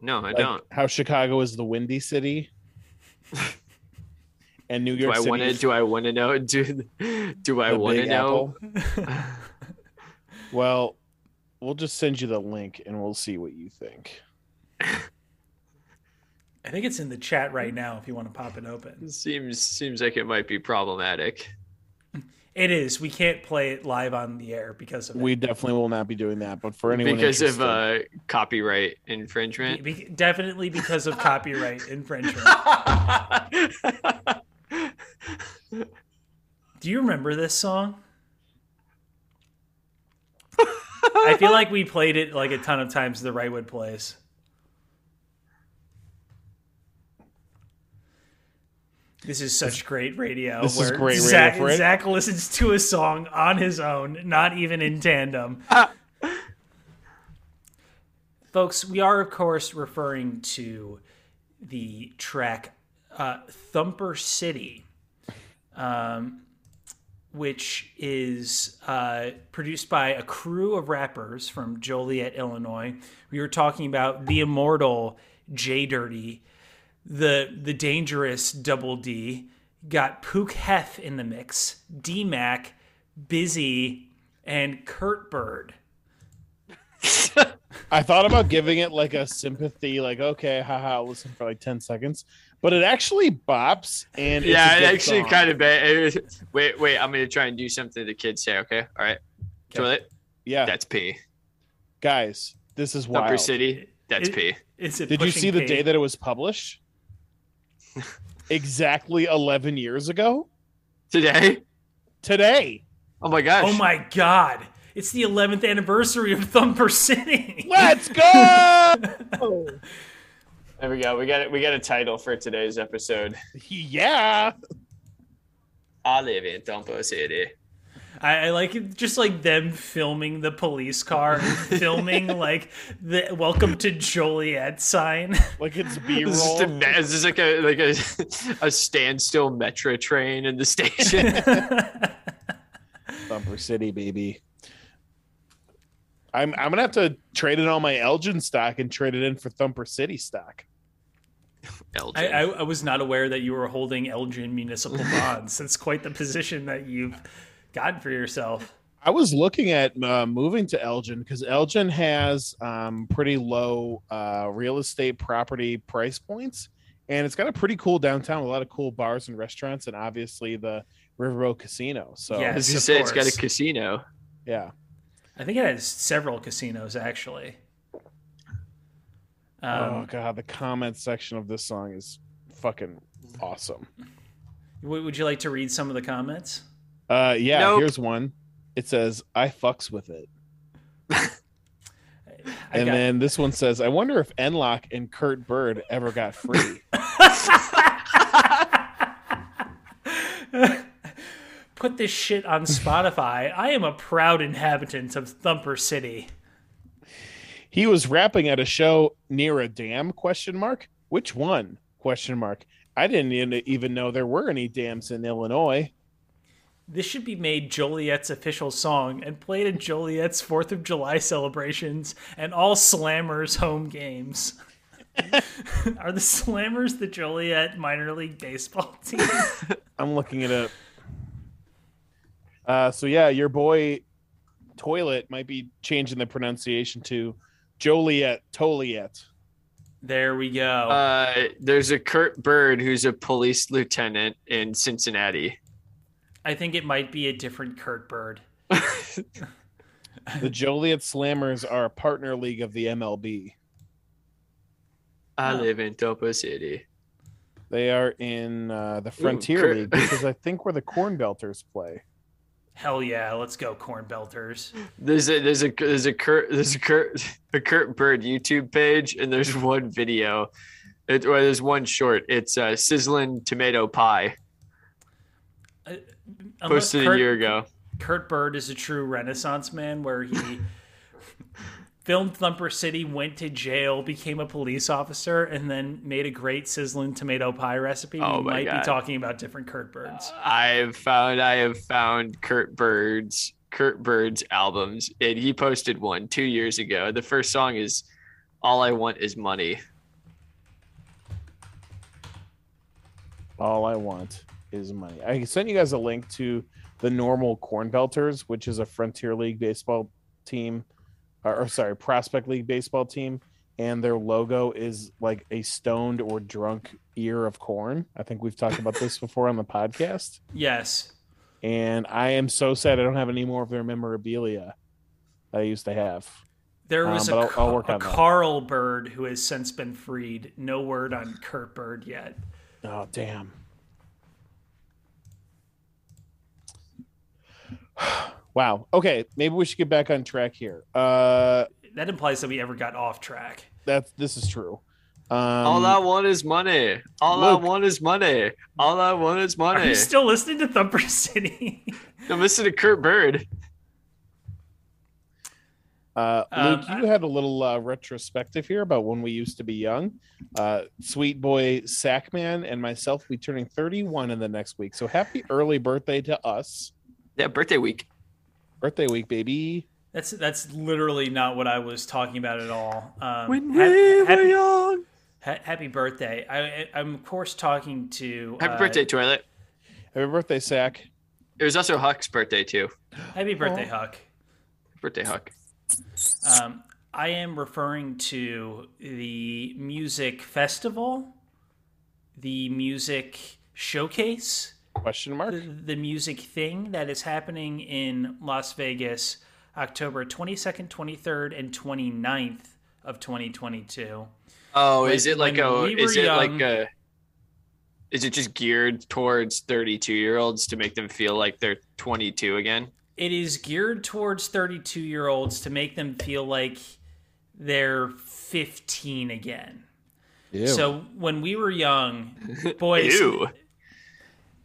No, I Like don't. How Chicago is the windy city, and New York Do York I City. want to? Do I want to know? Do Do I want to know? Well, we'll just send you the link, and we'll see what you think. I think it's in the chat right now if you want to pop it open. Seems seems like it might be problematic. It is. We can't play it live on the air because of it. We definitely will not be doing that. But for anyone because of uh, copyright infringement. Be- definitely because of copyright infringement. Do you remember this song? I feel like we played it like a ton of times the Rightwood Place. This is such great radio. This is where great radio Zach, it. Zach listens to a song on his own, not even in tandem. Folks, we are, of course, referring to the track uh, Thumper City, um, which is uh, produced by a crew of rappers from Joliet, Illinois. We were talking about the immortal J Dirty, the the dangerous Double D, got Pook Hef in the mix, D Mac, Busy, and Kurt Bird. I thought about giving it like a sympathy, like okay, haha, listen for like ten seconds, but it actually bops and it's yeah, it actually song. kind of bad. Wait, wait, I'm gonna try and do something the kids say. Okay, all right. Okay. Toilet. yeah, That's P. guys, this is Thumper wild. City. That's It- P. Is it Did you pushing see the day that it was published? exactly eleven years ago Today. today. Oh my gosh. Oh my god! It's the 11th anniversary of Thumper City. Let's go! There we go. We got it. We got a title for today's episode. yeah. I live in Thumper City. I, I like it, just like them filming the police car, filming like the "Welcome to Joliet" sign. Like it's B This is, roll. this is like a like a, a standstill metro train in the station. Thumper City, baby. I'm I'm gonna have to trade in all my Elgin stock and trade it in for Thumper City stock. Elgin. I, I, I was not aware that you were holding Elgin municipal bonds. That's quite the position that you've gotten for yourself. I was looking at uh, moving to Elgin because Elgin has um, pretty low uh, real estate property price points, and it's got a pretty cool downtown, with a lot of cool bars and restaurants, and obviously the Riverboat Casino. So Yeah. As you of say, it's got a casino. yeah. I think it has several casinos actually. oh Um, god, the comment section of this song is fucking awesome. would you like to read some of the comments? Uh, yeah, Nope. here's one. It says, "I fucks with it," and got- then this one says, "I wonder if Enlock and Kurt Bird ever got free." Put this shit on Spotify. I am a proud inhabitant of Thumper City. he was rapping at a show near a dam? Question mark. Which one? Question mark. I didn't even- know there were any dams in Illinois. This should be made Joliet's official song and played in Joliet's 4th of July celebrations and all Slammers home games. Are the Slammers the Joliet minor league baseball team? I'm looking it up. Uh, so yeah, your boy Toilet might be changing the pronunciation to Joliet Toliet. There we go. Uh, there's a Kurt Bird who's a police lieutenant in Cincinnati. I think it might be a different Kurt Bird. The Joliet Slammers are a partner league of the MLB. I Oh. live in Topo City. They are in uh, the Frontier Kurt- League because I think where the Corn Belters play. Hell yeah, let's go, Corn Belters. There's a there's a there's a Kurt there's a Kurt a Kurt Bird YouTube page and there's one video. It, or there's one short. It's uh, sizzling tomato pie Unless posted Kurt, a year ago. Kurt Bird is a true Renaissance man where he filmed Thumper City, went to jail, became a police officer, and then made a great sizzling tomato pie recipe. Oh we might God. be talking about different Kurt Birds. I have found I have found Kurt Bird's Kurt Bird's albums, and he posted one two years ago. The first song is "All I Want Is Money." All I want is money. I sent you guys a link to the normal Corn Belters, which is a Frontier League baseball team, or, or sorry, Prospect League baseball team, and their logo is like a stoned or drunk ear of corn. I think we've talked about this before on the podcast. Yes. And I am so sad I don't have any more of their memorabilia that I used to have. There Um, was but a, I'll- I'll a that. Carl Bird who has since been freed. No word on Kurt Bird yet. Oh damn. wow. Okay, maybe we should get back on track here. Uh That implies that we ever got off track. that's this is true. Um All I want is money. All Luke. I want is money. All I want is money. Are money. you still listening to Thumper City? I'm listening to Kurt Bird. uh Um, Luke, you had a little uh, retrospective here about when we used to be young. Uh sweet boy Sackman and myself we turning 31 in the next week. So happy early birthday to us. Yeah, birthday week. Birthday week, baby. That's that's literally not what I was talking about at all. Um, When ha- we were happy, young. ha- happy birthday! I, I, I'm of course talking to Happy uh, birthday, toilet. Happy birthday, Sack. It was also Huck's birthday too. Happy birthday, Huck. Birthday Huck. Um, I am referring to the music festival, the music showcase, Question mark. the, the music thing that is happening in Las Vegas October 22nd, 23rd, and 29th of 2022. Oh, When- is it like a? we is it young- like a? Is it just geared towards thirty-two-year-olds to make them feel like they're twenty-two again? It is geared towards 32 year olds to make them feel like they're 15 again. Ew. So when we were young, boys, Ew.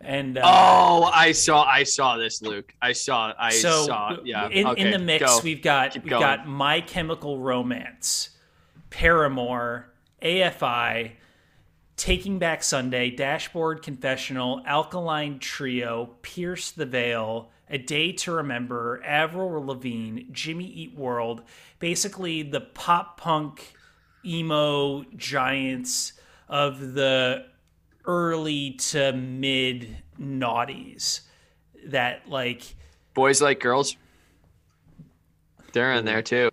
And uh, Oh, I saw. I saw this, Luke. I saw. I so saw. Yeah. in, okay, in the mix go. we've got Keep we've going. got My Chemical Romance, Paramore, AFI, Taking Back Sunday, Dashboard Confessional, Alkaline Trio, Pierce the Veil, A Day to Remember, Avril Lavigne, Jimmy Eat World, basically the pop punk emo giants of the early to mid noughties that like boys like girls. They're in there too.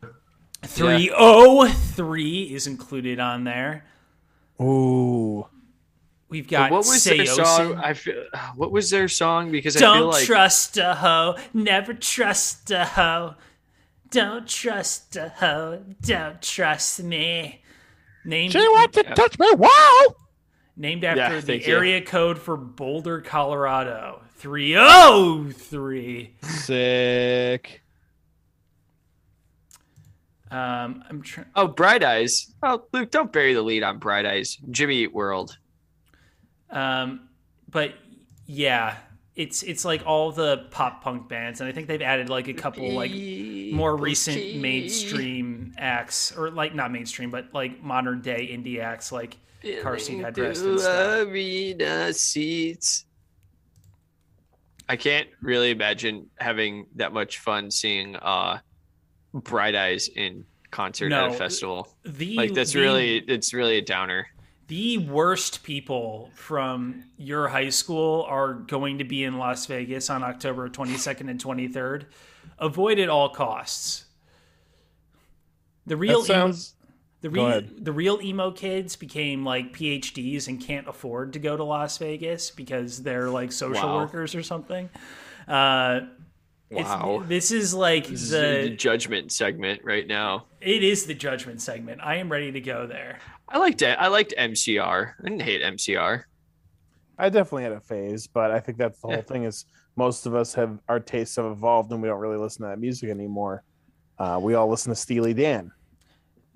3OH!3 is included on there. Ooh. We've got what was their song? I feel. Uh, what was their song? Because I Don't feel like trust a hoe, never trust a hoe. Don't trust a hoe, don't trust me. Named, She wants to touch me. Wow. Named after Yeah, the thank you. area code for Boulder, Colorado. 303. Sick. Um, I'm trying. oh, Bright Eyes. Oh, Luke, don't bury the lead on Bright Eyes. Jimmy Eat World. Um, but yeah, it's it's like all the pop punk bands, and I think they've added like a couple like more recent mainstream acts, or like not mainstream, but like modern day indie acts, like car seat headrest and stuff. Arena seats. I can't really imagine having that much fun seeing uh, Bright Eyes in concert at a festival. The Like that's the- really it's really a downer. the worst people from your high school are going to be in Las Vegas on October 22nd and 23rd. Avoid at all costs. The real That sounds. The real the real emo kids became like PhDs and can't afford to go to Las Vegas because they're like social Wow. workers or something. Uh, Wow. this is like This is the the judgment segment right now. it is the judgment segment. I am ready to go there. I liked it. I liked MCR. I didn't hate MCR. I definitely had a phase, but I think that's the Yeah. whole thing. Is most of us have our tastes have evolved, and we don't really listen to that music anymore. Uh, we all listen to Steely Dan.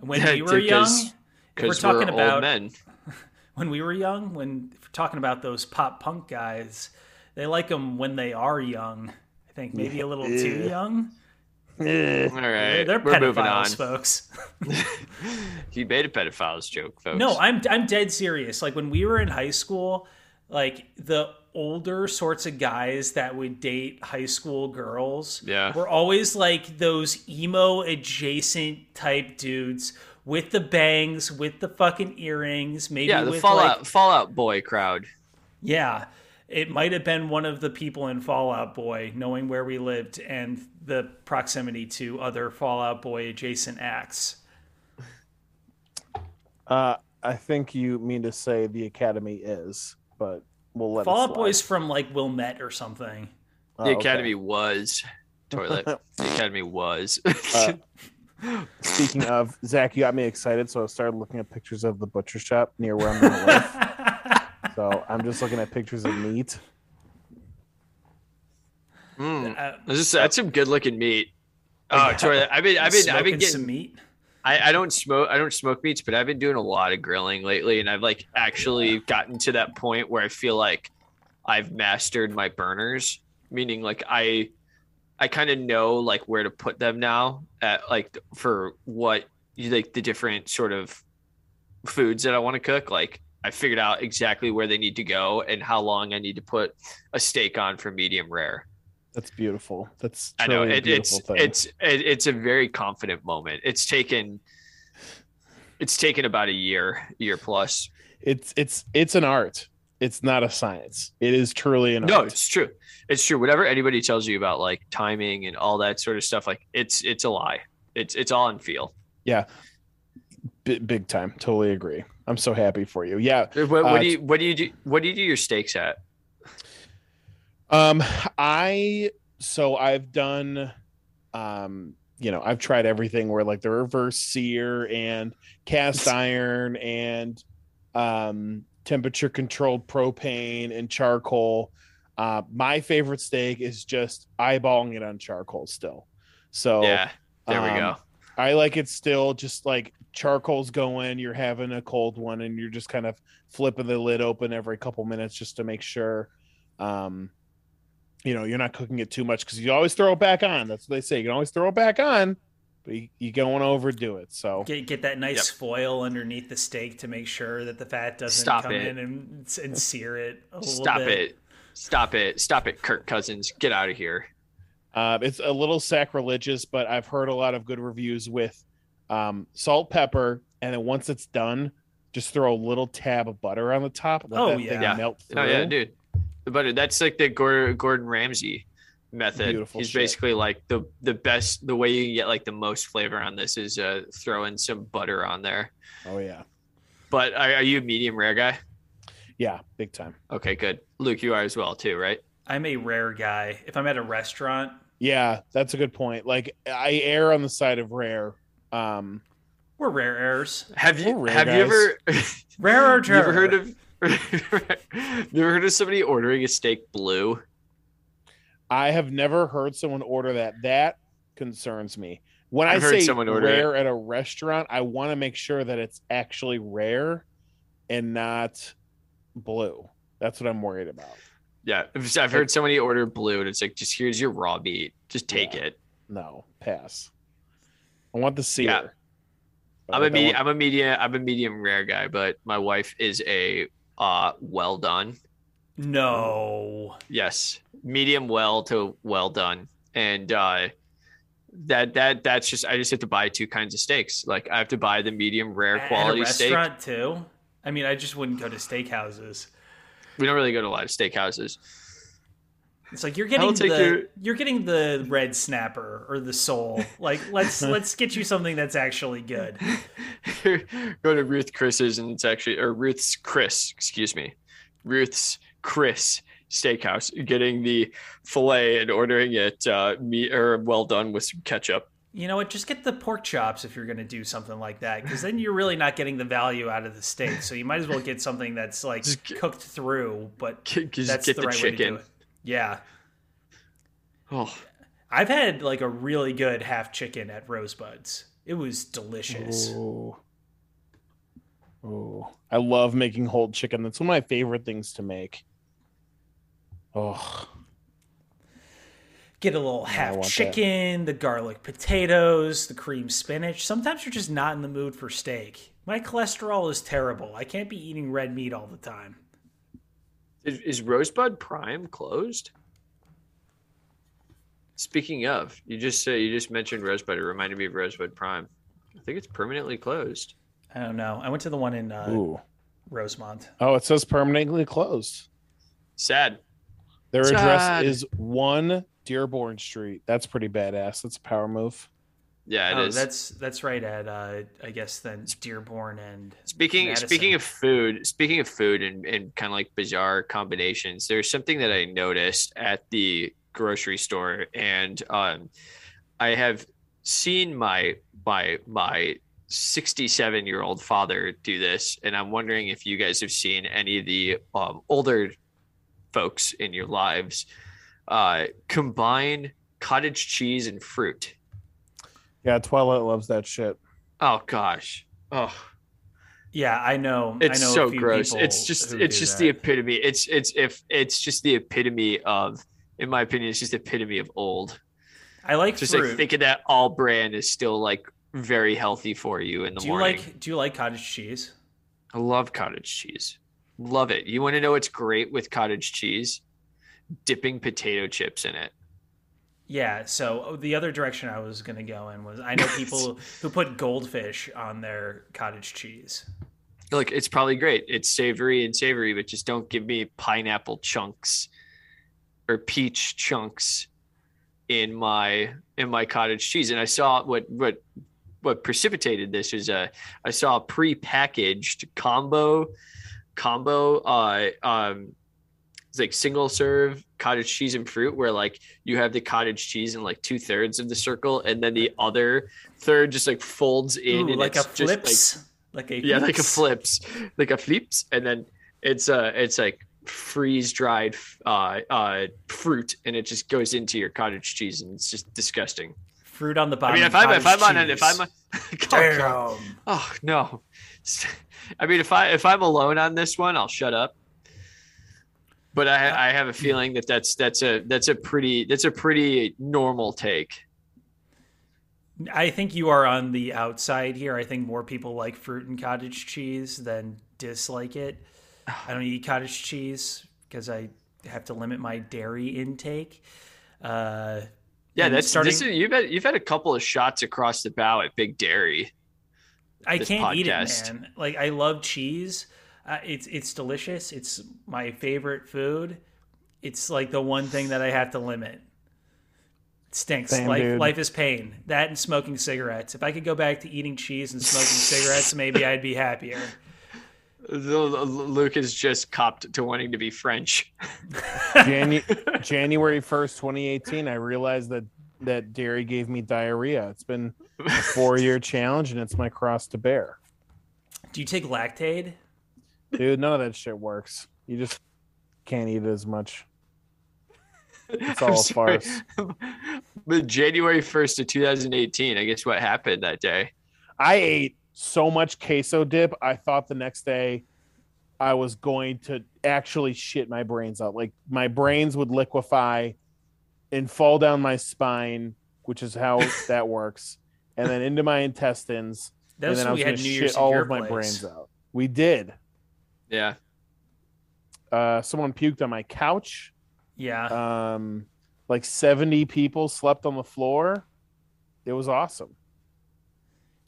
When we were young, because- we're talking we're, about men. when we were young, when we're talking about those pop punk guys, they like them when they are young. I think maybe a little too young. All right, They're we're moving on. folks. he made a pedophiles joke, folks. No, I'm I'm dead serious. Like when we were in high school, like the older sorts of guys that would date high school girls Yeah. were always like those emo adjacent type dudes with the bangs, with the fucking earrings, maybe yeah, the with Fallout like Fallout Boy crowd. yeah. It might have been one of the people in Fallout Boy, knowing where we lived and the proximity to other Fallout Boy adjacent acts. Uh, I think you mean to say the Academy is, but we'll let Fallout it slide. Boy's from like Wilmette or something. Oh, The okay. Academy was toilet. the Academy was. Uh, Speaking of Zach, you got me excited, so I started looking at pictures of the butcher shop near where I'm going to live. so I'm just looking at pictures of meat. Mm, Uh, this is- that's some good looking meat. Oh, toilet. I've been I've been I've smoking been some meat. I, I don't smoke I don't smoke meats, but I've been doing a lot of grilling lately, and I've like actually gotten to that point where I feel like I've mastered my burners, meaning like I I kind of know like where to put them now at like for what you like the different sort of foods that I want to cook. Like I figured out exactly where they need to go and how long I need to put a steak on for medium rare. That's beautiful. That's I know it, it's thing. it's it, it's a very confident moment. It's taken it's taken about a year, year plus. it's it's it's an art. it's not a science. It is truly an No, art. No, it's true. It's true. Whatever anybody tells you about like timing and all that sort of stuff, like it's it's a lie. It's it's all in feel. B- big time. Totally agree. I'm so happy for you. Yeah. What, what Uh, do you what do you do what do you do your stakes at? Um, I so I've done, um, you know, I've tried everything where like the reverse sear and cast iron and um temperature controlled propane and charcoal. Uh, my favorite steak is just eyeballing it on charcoal still. So yeah, there we um, go. I like it still just like charcoal's going, you're having a cold one and you're just kind of flipping the lid open every couple minutes just to make sure um you know, you're not cooking it too much because you always throw it back on. That's what they say. You can always throw it back on, but you, you don't want to overdo it. So Get get that nice Yep. foil underneath the steak to make sure that the fat doesn't Stop come it. in and, and sear it. A little Stop bit. it. Stop it. Stop it, Kirk Cousins. Get out of here. uh, it's a little sacrilegious, but I've heard a lot of good reviews with um, salt, pepper, and then once it's done, just throw a little tab of butter on the top. Let Oh, that yeah. thing Yeah. melt through. Oh yeah, dude. The butter. That's like the Gordon, Gordon Ramsay method. Beautiful He's shit. basically like the the best. The way you can get like the most flavor on this is uh throwing some butter on there. Oh yeah, But are, are you a medium rare guy? yeah, big time. Okay, good. Luke, you are as well too, right? I'm a rare guy. If I'm at a restaurant, Yeah, that's a good point. Like I err on the side of rare. Um, we're rare heirs. Have you We're rare have you ever Rare or you ever heard of you ever heard of somebody ordering a steak blue? I have never heard someone order that. That concerns me. When I've I say someone order it. rare at a restaurant, I want to make sure that it's actually rare and not blue. That's what I'm worried about. Yeah, I've I've heard somebody order blue, and it's like, just here's your raw meat, just take Yeah. it. No, pass. I want the sear. Yeah. I'm a medium. I'm a medium. I'm a medium rare guy, but my wife is a uh well done. No. Yes, medium well to well done, and uh that that that's just I just have to buy two kinds of steaks. Like I have to buy the medium rare At quality a steak. restaurant too. I mean, I just wouldn't go to steakhouses. We don't really go to a lot of steakhouses. It's like you're getting the your- you're getting the red snapper or the sole. Like let's let's get you something that's actually good. go to Ruth Chris's and it's actually or Ruth's Chris, excuse me, Ruth's Chris Steakhouse, getting the fillet and ordering it uh, meat or well done with some ketchup. You know what? Just get the pork chops if you're going to do something like that, because then you're really not getting the value out of the steak. So you might as well get something that's like Just cooked through, but Just that's get the, the, right way to do chicken. it. Yeah, Oh, I've had like a really good half chicken at Rosebuds. It was delicious. Oh. Ooh. I love making whole chicken. That's one of my favorite things to make. Oh, Get a little half want that. chicken, the garlic potatoes, the cream spinach. Sometimes you're just not in the mood for steak. My cholesterol is terrible. I can't be eating red meat all the time. Is, is Rosebud Prime closed? Speaking of, you just uh, you just mentioned Rosebud. It reminded me of Rosebud Prime. I think it's permanently closed. I don't know. I went to the one in uh, ooh. Rosemont. Oh, it says permanently closed. Sad. Their Sad. address is one Dearborn Street. That's pretty badass. That's a power move. Yeah, it is. oh, that's that's right at uh, I guess then Dearborn and Speaking Madison. speaking of food, speaking of food and, and kind of like bizarre combinations, there's something that I noticed at the grocery store, and um, I have seen my my my 67 year old father do this, and I'm wondering if you guys have seen any of the um, older folks in your lives uh, combine cottage cheese and fruit. Yeah, Twilight loves that shit. Oh gosh. Oh. yeah, I know. it's I know a so few gross it's just it's just that. the epitome it's it's if it's just the epitome of in my opinion it's just the epitome of old I like just fruit. like thinking that All-Bran is still like very healthy for you in the do you morning like do you like cottage cheese? i love cottage cheese love it you want to know what's great with cottage cheese dipping potato chips in it Yeah. So the other direction I was going to go in was I know people who put goldfish on their cottage cheese. Look, it's probably great. It's savory and savory, but just don't give me pineapple chunks or peach chunks in my in my cottage cheese. And I saw what what what precipitated this is a I saw a pre-packaged combo combo uh um it's like single serve cottage cheese and fruit where like you have the cottage cheese in like two thirds of the circle and then the other third just like folds in Ooh, and like a just like flips, like, a yeah like a flips. flips. Like a flips and then it's uh it's like freeze dried uh uh fruit and it just goes into your cottage cheese and it's just disgusting. Fruit on the bottom. i mean if i'm if i'm on it if i'm on, Damn. oh no. I mean if i if i'm alone on this one i'll shut up but i i have a feeling that that's that's a that's a pretty that's a pretty normal take I think you are on the outside here. I think more people like fruit and cottage cheese than dislike it. I don't eat cottage cheese because I have to limit my dairy intake. Uh, yeah that's starting- is, you've had you've had a couple of shots across the bow at big dairy I can't eat it, man. Like I love cheese. Uh, it's it's delicious. It's my favorite food. It's like the one thing that I have to limit. It stinks. Same, life dude. life is pain. That and smoking cigarettes. If I could go back to eating cheese and smoking cigarettes, maybe I'd be happier. luke is just copped to wanting to be french Janu- January 1st, 2018, I realized that that dairy gave me diarrhea. It's been a four year challenge and it's my cross to bear. Do you take Lactaid? Dude, none of that shit works. You just can't eat it as much. It's I'm all a sorry. farce. but January 1st of 2018, I guess what happened that day? I ate so much queso dip. I thought the next day I was going to actually shit my brains out. Like my brains would liquefy and fall down my spine, which is how that works, and then into my intestines. That and then I was we going had to New shit Year's all of my place. brains out. We did. Yeah. Uh, someone puked on my couch. Yeah. Um, like 70 people slept on the floor. It was awesome.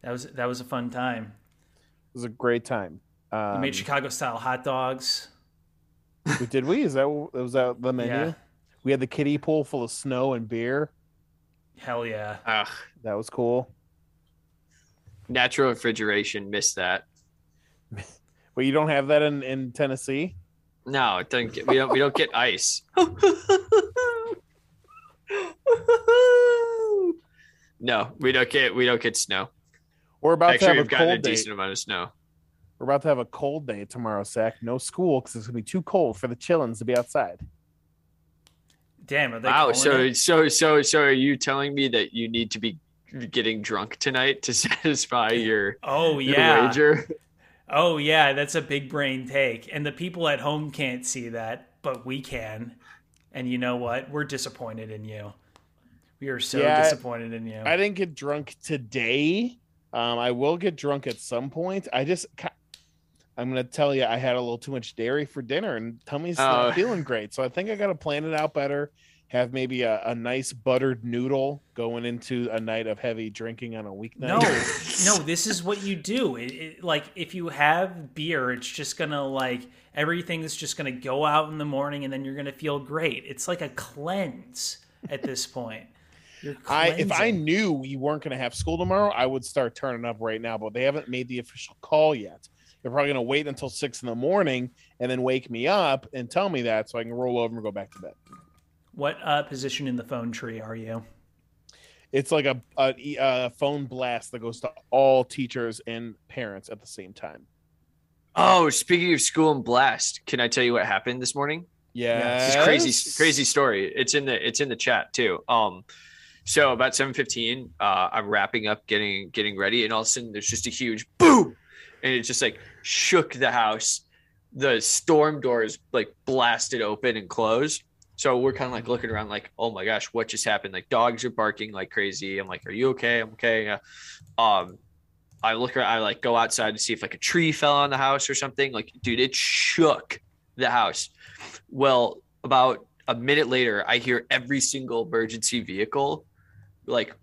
that was that was a fun time. It was a great time. We Um, made Chicago style hot dogs. did we? Is that was that the menu? Yeah. We had the kiddie pool full of snow and beer. Hell yeah. Ugh. That was cool. Natural refrigeration, missed that. But you don't have that in, in Tennessee? No, it doesn't get, we don't we don't get ice. no, we don't get we don't get snow. We're about Actually, to have we've a gotten a cold day. decent amount of snow. We're about to have a cold day tomorrow, Zach. No school because it's gonna be too cold for the chillins to be outside. Damn, are they Wow. So it? so so so are you telling me that you need to be getting drunk tonight to satisfy your, Oh your yeah. wager? Oh yeah, that's a big brain take. And the people at home can't see that, but we can. And you know what? We're disappointed in you. We are so Yeah, disappointed in you. I didn't get drunk today. Um, I will get drunk at some point. I just, I'm gonna tell you, I had a little too much dairy for dinner, and tummy's Oh. not feeling great. So I think I got to plan it out better. Have maybe a, a nice buttered noodle going into a night of heavy drinking on a weeknight. no, no, this is what you do. It, it, like if you have beer, it's just gonna like everything's just gonna go out in the morning, and then you're gonna feel great. It's like a cleanse at this point. I if I knew we weren't going to have school tomorrow, I would start turning up right now. But they haven't made the official call yet. They're probably going to wait until six in the morning and then wake me up and tell me that so I can roll over and go back to bed. What uh, position in the phone tree are you? It's like a, a, a phone blast that goes to all teachers and parents at the same time. Oh, speaking of school and blast, can I tell you what happened this morning? Yeah, It's crazy, crazy story. It's in the it's in the chat too. Um, so about seven fifteen, uh, I'm wrapping up, getting getting ready, and all of a sudden there's just a huge boom, and it just like shook the house. The storm doors like blasted open and closed. So we're kind of like looking around, like, oh my gosh, what just happened? Like dogs are barking like crazy. I'm like, are you okay? I'm okay. Uh, um, I look around, I like go outside to see if like a tree fell on the house or something. Like, dude, it shook the house. Well, about a minute later, I hear every single emergency vehicle like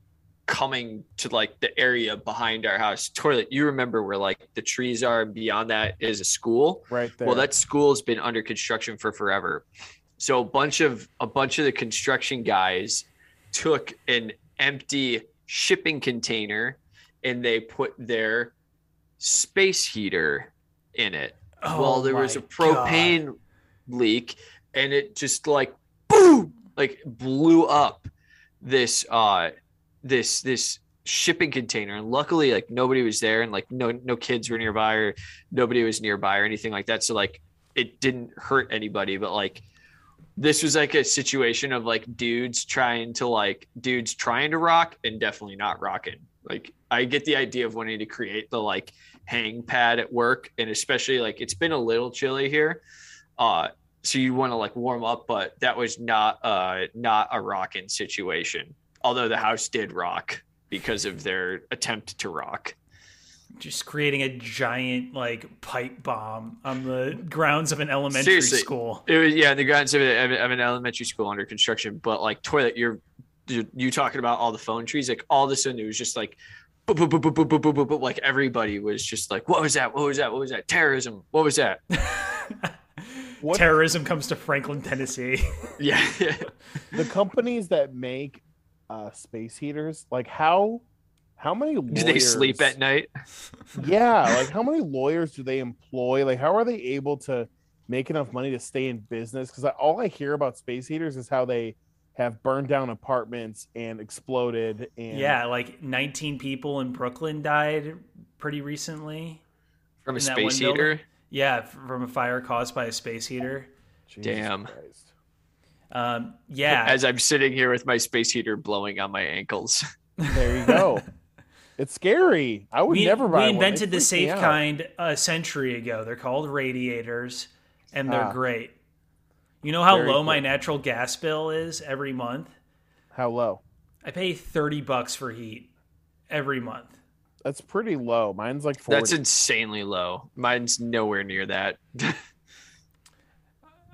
coming to like the area behind our house toilet you remember where like the trees are and beyond that is a school right there. well that school's been under construction for forever so a bunch of a bunch of the construction guys took an empty shipping container and they put their space heater in it. Oh well there was a propane leak and it just like boom like blew up this uh this this shipping container. And luckily like nobody was there and like no no kids were nearby or nobody was nearby or anything like that. So like it didn't hurt anybody but like this was like a situation of like dudes trying to like dudes trying to rock and definitely not rocking. Like i get the idea of wanting to create the like hang pad at work and especially like it's been a little chilly here uh so you want to like warm up but that was not uh not a rocking situation. Although the house did rock because of their attempt to rock just creating a giant like pipe bomb on the grounds of an elementary Seriously. school. it was yeah the grounds of, a, of an elementary school under construction but like toilet you're you you talking about all the phone trees like all of a sudden it was just like boop, boop, boop, boop, boop, boop, boop, boop, boop, like everybody was just like what was that? What was that? What was that? Terrorism. What was that? What- Terrorism comes to Franklin, Tennessee. yeah. The companies that make uh, space heaters, like how how many lawyers, do they sleep at night Yeah, like how many lawyers do they employ? Like how are they able to make enough money to stay in business? Because all I hear about space heaters is how they have burned down apartments and exploded. And yeah, like 19 people in Brooklyn died pretty recently. from a space one building? heater Yeah, from a fire caused by a space heater. Jesus Damn. Christ. Um, yeah, as i'm sitting here with my space heater blowing on my ankles There you go. it's scary. I would we, never buy we one. They invented the safe kind a century ago. They're called radiators, and they're Ah. great. You know how Very low my natural gas bill is every month? How low? I pay 30 bucks for heat every month. That's pretty low. Mine's like 40. that's insanely low mine's nowhere near that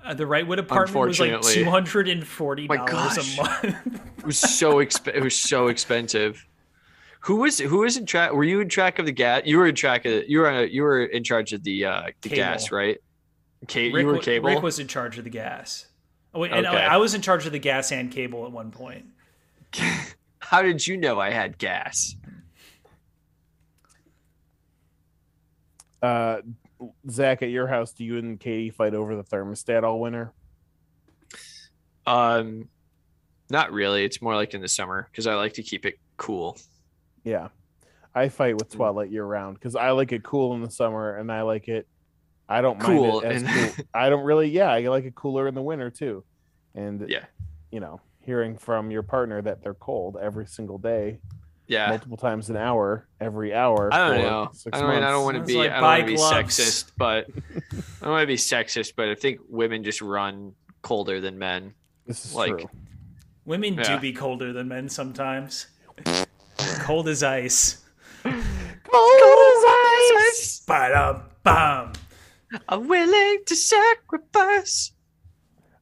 Uh, the Wrightwood apartment was like Unfortunately. two hundred and forty My dollars gosh. a month. It was so exp- It was so expensive. Who was who was in track? Were you in track of the gas? You were in track of you were you were in charge of the uh the Cable. gas, right? Kate, Rick, you were cable. Rick was in charge of the gas. Oh, wait, and Okay. I was in charge of the gas and cable at one point. How did you know I had gas? uh, Zach, at your house, do you and Katie fight over the thermostat all winter? Um, not really. It's more like in the summer because I like to keep it cool. Yeah. I fight Mm. with Twilight year round because I like it cool in the summer and I like it. I don't Cool mind it as and- cool. I don't really. Yeah, I like it cooler in the winter too. And Yeah. you know, hearing from your partner that they're cold every single day, Yeah. multiple times an hour, every hour. I don't know. six I mean, I don't want to be. like I don't want to be sexist, but I don't want to be sexist. But I think women just run colder than men. This is like- true. Women Yeah. do be colder than men sometimes. Cold as ice. cold Ba-dum, bum. I'm willing to sacrifice.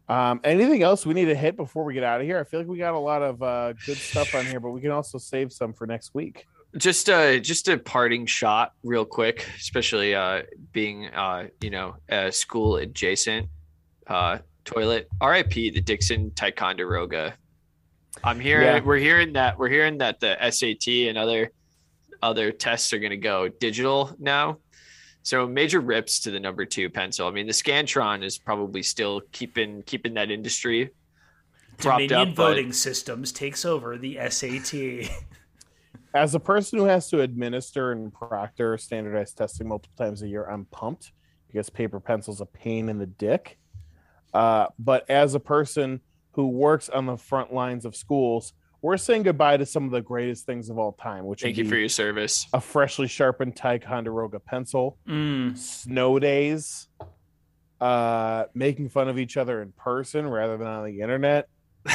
Um, anything else we need to hit before we get out of here? I feel like we got a lot of uh, good stuff on here, but we can also save some for next week. just a just a parting shot real quick especially uh being uh you know a school adjacent uh toilet rip the dixon ticonderoga i'm hearing Yeah. we're hearing that we're hearing that the sat and other other tests are going to go digital now so major rips to the number two pencil i mean the scantron is probably still keeping keeping that industry Dominion up but- voting systems takes over the SAT. As a person who has to administer and proctor standardized testing multiple times a year, I'm pumped because paper pencil's a pain in the dick. Uh, but as a person who works on the front lines of schools, we're saying goodbye to some of the greatest things of all time, which thank you for your service a freshly sharpened Ticonderoga pencil, Mm. snow days, uh, making fun of each other in person rather than on the internet.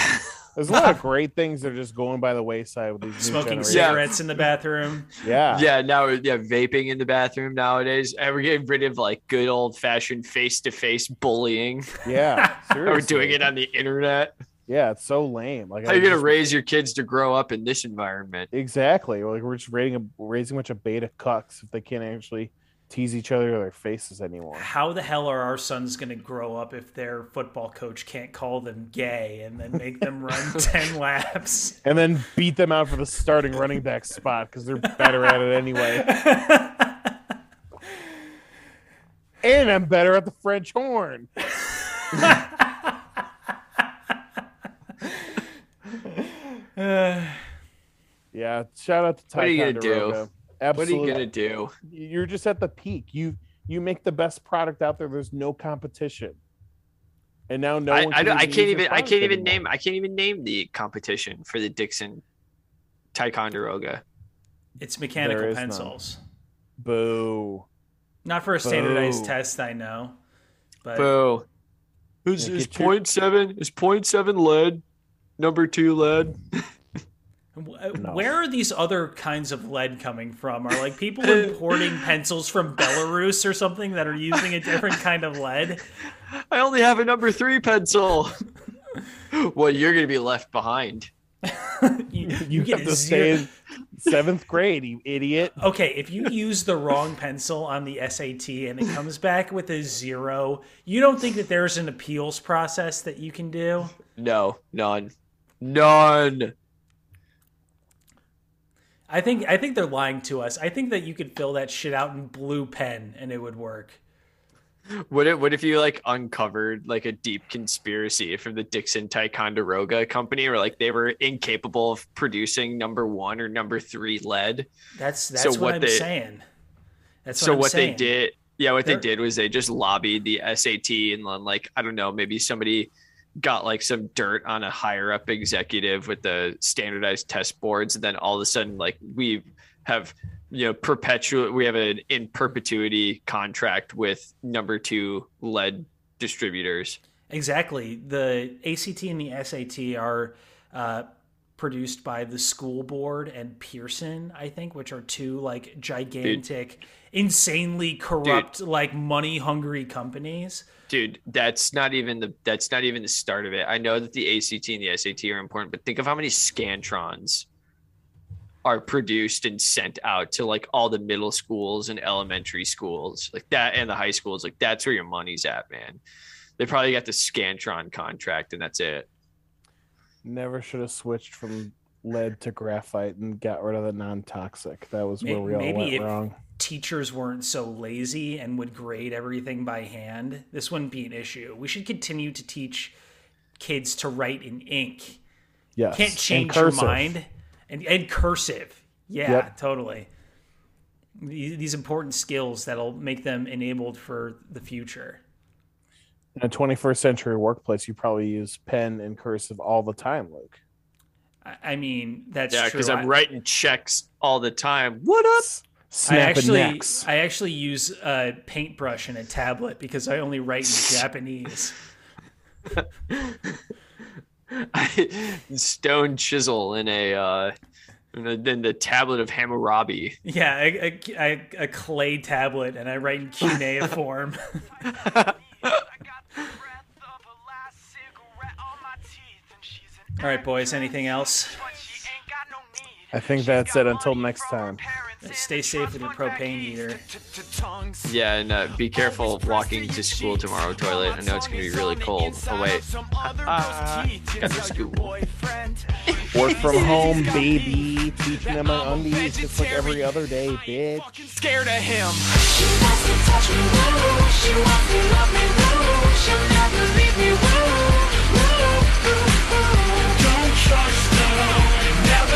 There's a lot of great things that are just going by the wayside with these Smoking generations. Yeah. cigarettes in the bathroom. Yeah. yeah now yeah vaping in the bathroom nowadays and we're getting rid of like good old fashioned face-to-face bullying Yeah. we're doing it on the internet Yeah, it's so lame. Like, How are you gonna just- raise your kids to grow up in this environment? Exactly. Like we're just raising a raising a bunch of beta cucks if they can't actually tease each other their faces anymore. How the hell are our sons going to grow up if their football coach can't call them gay and then make them run 10 laps? And then beat them out for the starting running back spot because they're better at it anyway. And I'm better at the French horn. Yeah, shout out to Ty What are you gonna do? Conderoga. What are you gonna do? You're just at the peak. You you make the best product out there. There's no competition. And now no I, one I, don't- I can't even I can't even anymore. name I can't even name the competition for the Dixon Ticonderoga. It's mechanical There is none. pencils. Boo. Not for a standardized Boo. test, I know. But Boo. Who's Yeah, is get your- point seven? Is point seven lead? Number two lead. w- No. where are these other kinds of lead coming from? Are like people importing pencils from Belarus or something that are using a different kind of lead? I only have a number three pencil. well, you're gonna be left behind. You, You, you get have to zero- stay in seventh grade, you idiot. Okay, if you use the wrong pencil on the SAT and it comes back with a zero, you don't think that there's an appeals process that you can do? No, none, none. I think I think they're lying to us. I think that you could fill that shit out in blue pen and it would work. What if what if you like uncovered like a deep conspiracy from the Dixon Ticonderoga company, or like they were incapable of producing number one or number three lead? That's that's So what, what I'm they- saying. That's what so I'm what saying. they did, yeah, what They're- they did was they just lobbied the SAT and then like I don't know, maybe somebody got like some dirt on a higher up executive with the standardized test boards, and then all of a sudden like we have you know perpetual we have an in perpetuity contract with number two lead distributors. Exactly. The ACT and the SAT are uh, produced by the school board and Pearson, I think, which are two like gigantic, insanely corrupt, like money hungry companies. dude that's not even the that's not even the start of it. I know that the act and the sat are important but think of how many scantrons are produced and sent out to like all the middle schools and elementary schools like that and the high schools. Like that's where your money's at man. They probably got the scantron contract and that's it Never should have switched from lead to graphite and got rid of the non-toxic. That was where we all maybe went if- wrong. Teachers weren't so lazy and would grade everything by hand. This wouldn't be an issue. We should continue to teach kids to write in ink. Yes. Can't change your mind. And, and cursive. Yeah, Yep. totally. These important skills that'll make them enabled for the future. In a 21st century workplace, you probably use pen and cursive all the time, Luke. I, I mean, that's yeah true. because I- i'm writing checks all the time what up I actually, necks. I actually use a paintbrush and a tablet because I only write in Japanese. stone chisel in a uh in the, in the tablet of hammurabi Yeah, a, a, a, a clay tablet, and I write in cuneiform. All right, boys. Anything else? I think that's it. Until next time. Stay safe in your propane heater. Yeah, and uh, be careful walking to school tomorrow, toilet. I know it's gonna be really cold. Oh wait, Ah, got to school. Work from home, baby. Teaching them on undies just like every other day, bitch. Scared of him. She wants to touch me, woo. She wants to love me, woo. She'll never leave me, woo. Woo, woo, woo. Don't trust